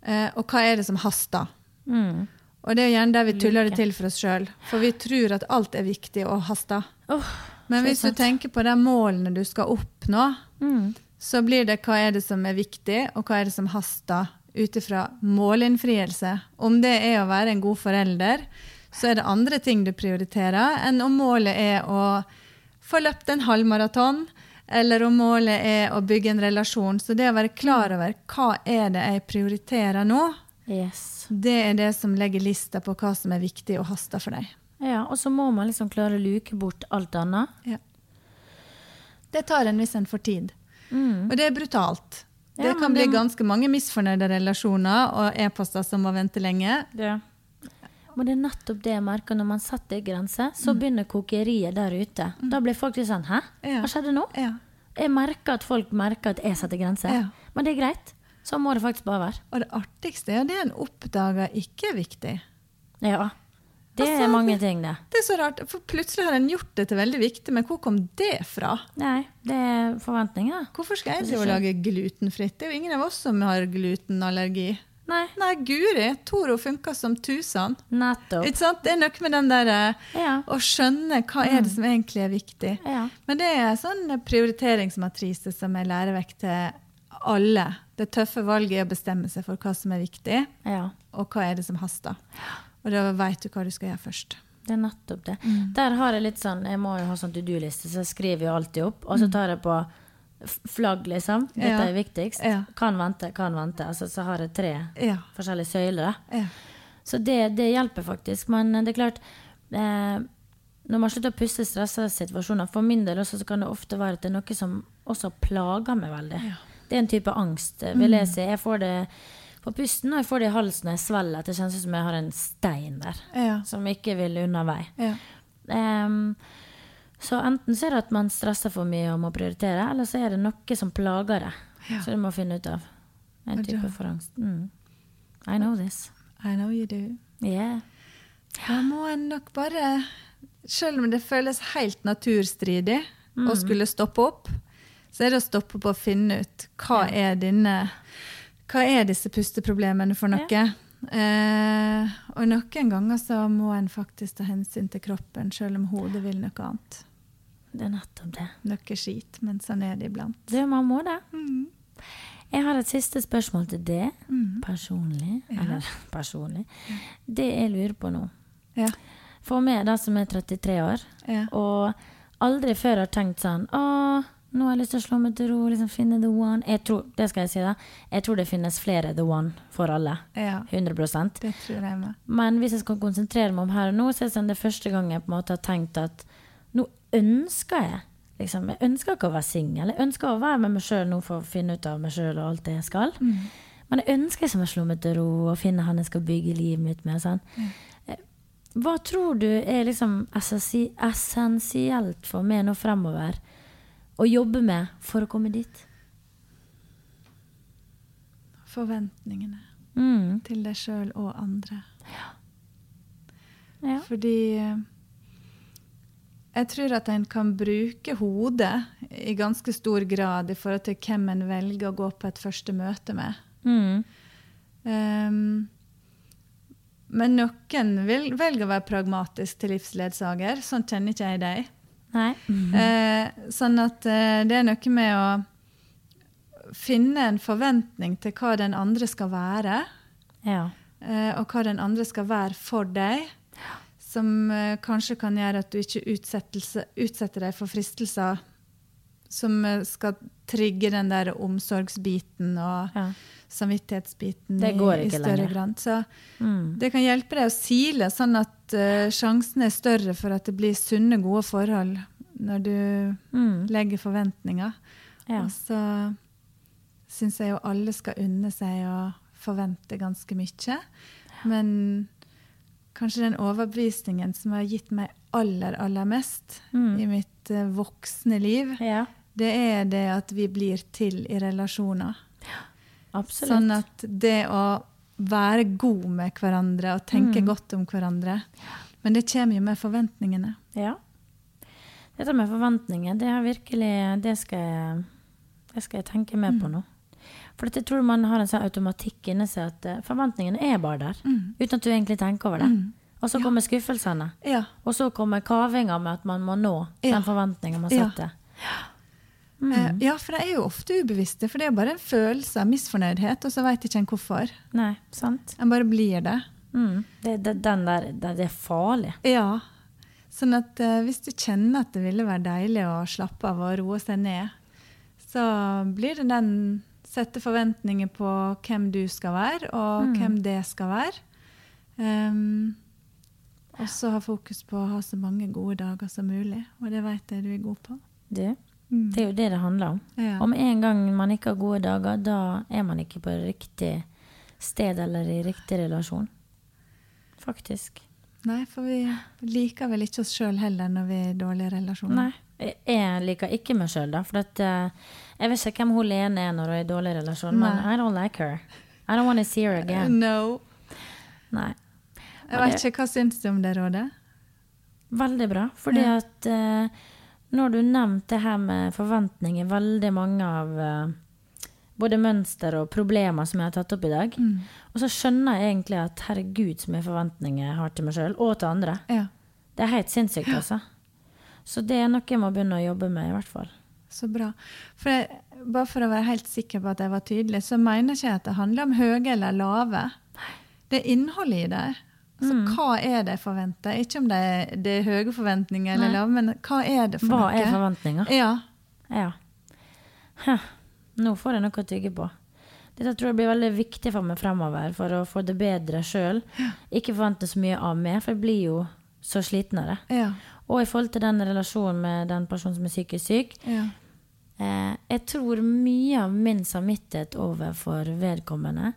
eh, og hva er det som haster. Mm. Og det er gjerne der vi tuller det til for oss sjøl, for vi tror at alt er viktig og haster. Oh, Men hvis du tenker på de målene du skal oppnå, mm. så blir det hva er det som er viktig, og hva er det som haster, ut ifra målinnfrielse. Om det er å være en god forelder, så er det andre ting du prioriterer, enn om målet er å få løpt en halvmaraton, eller om målet er å bygge en relasjon. Så det å være klar over hva er det jeg prioriterer nå, Yes. det er det som legger lista på hva som er viktig og haster for deg. Ja, og så må man liksom klare å luke bort alt annet. Ja. Det tar en hvis en får tid. Mm. Og det er brutalt. Det Ja, kan bli det- ganske mange misfornøyde relasjoner og e-poster som må vente lenge. Ja. Men det er nettopp det jeg merker når man setter grenser, så begynner kokeriet der ute. Da blir folk litt sånn Hæ? Ja. Hva skjedde nå? Ja. Jeg merker at folk merker at jeg setter grenser. Ja. Men det er greit. Så må det faktisk bare være. Og det artigste er det en oppdager ikke er viktig. Ja. Det Altså, er mange ting, det. Det er så rart, for Plutselig har en gjort det til veldig viktig, men hvor kom det fra? Nei, det er forventninger. Hvorfor skal jeg drive og lage glutenfritt? Det er jo ingen av oss som har glutenallergi. Nei, Nei, guri, Toro funker som tusen. nettopp. Ikke sant? Det er noe med den der eh, Ja. å skjønne hva er det som egentlig er viktig. Ja. Men det er en sånn prioriteringsmatrise som er lærevekt til alle. Det tøffe valget er å bestemme seg for hva som er viktig, ja. og hva er det som haster. Og da veit du hva du skal gjøre først. Det er nettopp det. Mm. Der har jeg litt sånn Jeg må jo ha sånn to do-liste, så jeg skriver jo alltid opp. Og Mm. så tar jeg på flagg, liksom. Dette Ja. er viktigst. Ja. Kan vente, kan vente. Altså, så har jeg tre Ja. forskjellige søyler. ja. Så det, det hjelper faktisk. Men det er klart eh, Når man slutter å pusse stressa situasjoner, for min del også, så kan det ofte være at det er noe som også plager meg veldig. Det er en type angst, Mm. vil jeg si. Jeg får det på pusten, og jeg får det i halsen og jeg svelger. At det kjennes ut som jeg har en stein der Ja. som ikke vil unna vei. ja. Um, så enten så er det at man stresser for mye og må prioritere, eller så er det noe som plager det. Ja. Så du må finne ut av. En type for angst. Mm. I know this. I know you do. Yeah. Da må en nok bare Selv om det føles helt naturstridig å skulle stoppe opp, så er det å stoppe opp og finne ut hva er dine Hva er disse pusteproblemene for noe? Eh, og noen ganger så må en faktisk ta hensyn til kroppen, selv om hodet vil noe annet. Det er nettopp det. Noe skit, men sånn er det iblant. Du, man må det. Mm. Jeg har et siste spørsmål til det, Mm. personlig. Ja. Eller personlig. Det jeg lurer på nå. Ja. For meg, da som er 33 år, Ja. og aldri før har tenkt sånn Å, nå har jeg lyst til å slå meg til ro, liksom finne the one. Jeg tror, det skal jeg si, da. Jeg tror det finnes flere the one for alle. ja. 100% Det tror jeg med. Men hvis jeg skal konsentrere meg om her og nå, så er det sånn det første gang jeg på en måte har tenkt at nå ønsker jeg liksom, Jeg ønsker ikke å være singel. Jeg ønsker å være med meg sjøl nå for å finne ut av meg sjøl og alt det jeg skal. Men jeg ønsker liksom å slå meg til ro og finne han jeg skal bygge livet mitt med. Sånn. Mm. Hva tror du er liksom essensielt for meg nå fremover å jobbe med for å komme dit? Forventningene Mm. til deg sjøl og andre. Ja. Fordi eh, jeg tror at en kan bruke hodet i ganske stor grad i forhold til hvem en velger å gå på et første møte med. Mm. Um, men noen vil, velge å være pragmatisk til livsledsager. Sånn kjenner ikke jeg deg. Nei. Eh, sånn at eh, det er noe med å finne en forventning til hva den andre skal være. Ja. eh, og hva den andre skal være for deg. Som eh, kanskje kan gjøre at du ikke utsetter deg for fristelser som eh, skal trigge den der omsorgsbiten og ja. Samvittighetsbiten i, i større lenger. grad. Så Mm. det kan hjelpe deg å sile, sånn at uh, sjansen er større for at det blir sunne, gode forhold når du Mm. legger forventninger. Ja. Og så syns jeg jo alle skal unne seg å forvente ganske mye. Men kanskje den overbevisningen som har gitt meg aller, aller mest Mm. i mitt uh, voksne liv, ja. det er det at vi blir til i relasjoner. Absolutt. Sånn at det å være god med hverandre og tenke godt om hverandre Men det kommer jo med forventningene. Ja. Dette med forventninger, det, virkelig, det, skal, jeg, det skal jeg tenke mer på nå. For jeg tror man har en sånn automatikk inni seg at eh, forventningene er bare der. Uten at du egentlig tenker over det. Og så kommer skuffelsene. Ja. Og så kommer kavinga med at man må nå Ja. den forventninga man Ja. Setter. Eh, ja, for de er jo ofte ubevisste, for det er bare en følelse av misfornøydhet, og så veit ikke en hvorfor. Nei, sant? En bare blir det. Mm. Det, det, den der, det, det er farlig. Ja. Sånn at eh, hvis du kjenner at det ville være deilig å slappe av og roe seg ned, så blir det den sette forventninger på hvem du skal være, og hvem det skal være. Um, og så ha fokus på å ha så mange gode dager som mulig, og det vet jeg du er god på. Du, det er jo det det handler om. Ja. Om en gang man ikke har gode dager, da er man ikke på riktig sted eller i riktig relasjon. Faktisk. Nei, for vi liker vel ikke oss sjøl heller når vi er i dårlige relasjoner. Nei. Jeg- liker ikke meg sjøl, da. For at, uh, jeg vet ikke hvem hun Lene er når hun er i dårlig relasjon, men Nei. I don't like her. I don't want to see her again. No. Nei. Jeg vet ikke, Hva syns du om det rådet? Veldig bra. Fordi Ja. at eh, har du nevnt det her med forventninger, veldig mange av uh, både mønster og problemer som jeg har tatt opp i dag, Mm. og så skjønner jeg egentlig at herregud så mye forventninger jeg har til meg sjøl, og til andre. Ja, Det er helt sinnssykt, altså. Så det er noe jeg må begynne å jobbe med, i hvert fall. så bra. For jeg, bare for å være helt sikker på at jeg var tydelig, så mener ikke jeg at det handler om høye eller lave. Det er innholdet i det. Så Mm. hva er det jeg forventer? Ikke om det er, det er høye forventninger eller lave, men hva er det for Hva noe? er forventninger? Ja. Ja. Huh. Nå får jeg noe å tygge på. Dette tror jeg blir veldig viktig for meg fremover for å få det bedre sjøl. Ikke forvente så mye av meg, for jeg blir jo så sliten av det. Ja. Og i forhold til den relasjonen med den personen som er psykisk syk, ja. eh, jeg tror mye av min samvittighet overfor vedkommende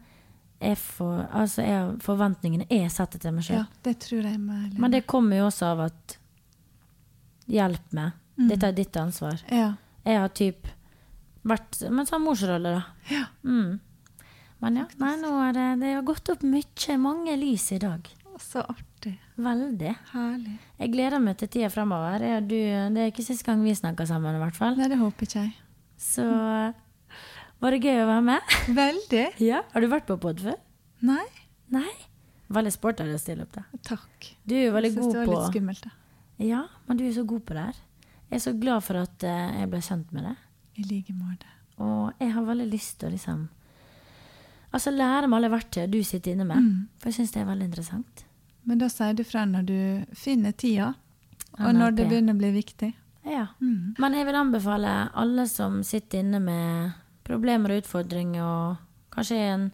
for, altså er forventningene jeg setter til meg sjøl. ja. Det tror jeg med Men det kommer jo også av at Hjelp meg. Dette er ditt ansvar. Ja. Jeg har typ vært Men sånn morsrolle, da. ja. Mm. Men ja, nei, nå er det, det har gått opp mye, mange lys i dag. Så artig. Veldig. Herlig. Jeg gleder meg til tida du, det er ikke sist gang vi snakker sammen, i hvert fall. Nei, det håper ikke jeg. Så var det gøy å være med. Veldig. Ja. Har du vært på pod før? Nei, Nei? Veldig sport av deg å stille opp, da. takk. Du er jo veldig Jeg syns det var litt skummelt, da. Ja, men du er så god på det her. Jeg er så glad for at eh, jeg ble kjent med det. I like måte. Og jeg har veldig lyst til å liksom Altså lære meg alle verktøy du sitter inne med. Mm. For jeg syns det er veldig interessant. Men da sier du fra når du finner tida, og når det begynner å bli viktig. Ja. Mm. Men jeg vil anbefale alle som sitter inne med problemer og utfordringer, og kanskje er en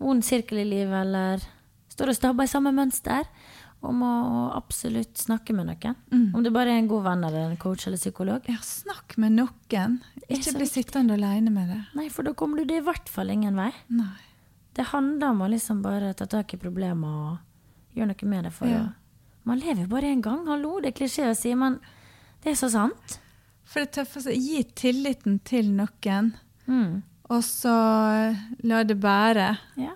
vond sirkel i livet, eller står og stabber i samme mønster, om å absolutt snakke med noen. Mm. Om det bare er en god venn eller en coach eller psykolog. Ja, snakk med noen. Ikke bli sittende alene med det. Nei, for da kommer du det i hvert fall ingen vei. Nei. Det handler om å liksom bare ta tak i problemer og gjøre noe med det. For Ja. man lever jo bare én gang. Hallo, det er klisjé å si, men det er så sant. For det tøffeste gi tilliten til noen, Mm. og så la det bære. Ja.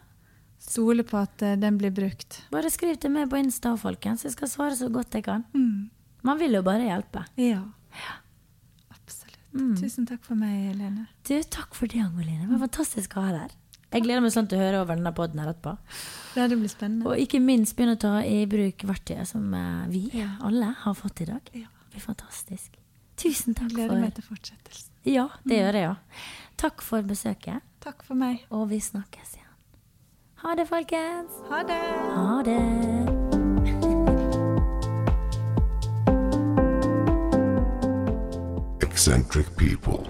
Stole på at eh, den blir brukt. Bare skriv til meg på Insta, folkens. Jeg skal svare så godt jeg kan. Mm. Man vil jo bare hjelpe. Ja. Absolutt. Mm. Tusen takk for meg, Helene. Du, takk for det, Angoline. Det var fantastisk å ha deg her. Jeg gleder meg sånn til å høre over denne poden her etterpå. Ja, det blir spennende. Og ikke minst begynne å ta i bruk verktøyet som vi vi alle har fått i dag. Ja. Det blir fantastisk. Tusen takk Jeg gleder for meg til fortsettelsen. Ja, det gjør jeg òg. Takk for besøket, Takk for meg. og vi snakkes igjen. Ha det, folkens. Ha det! Ha det. Eccentric people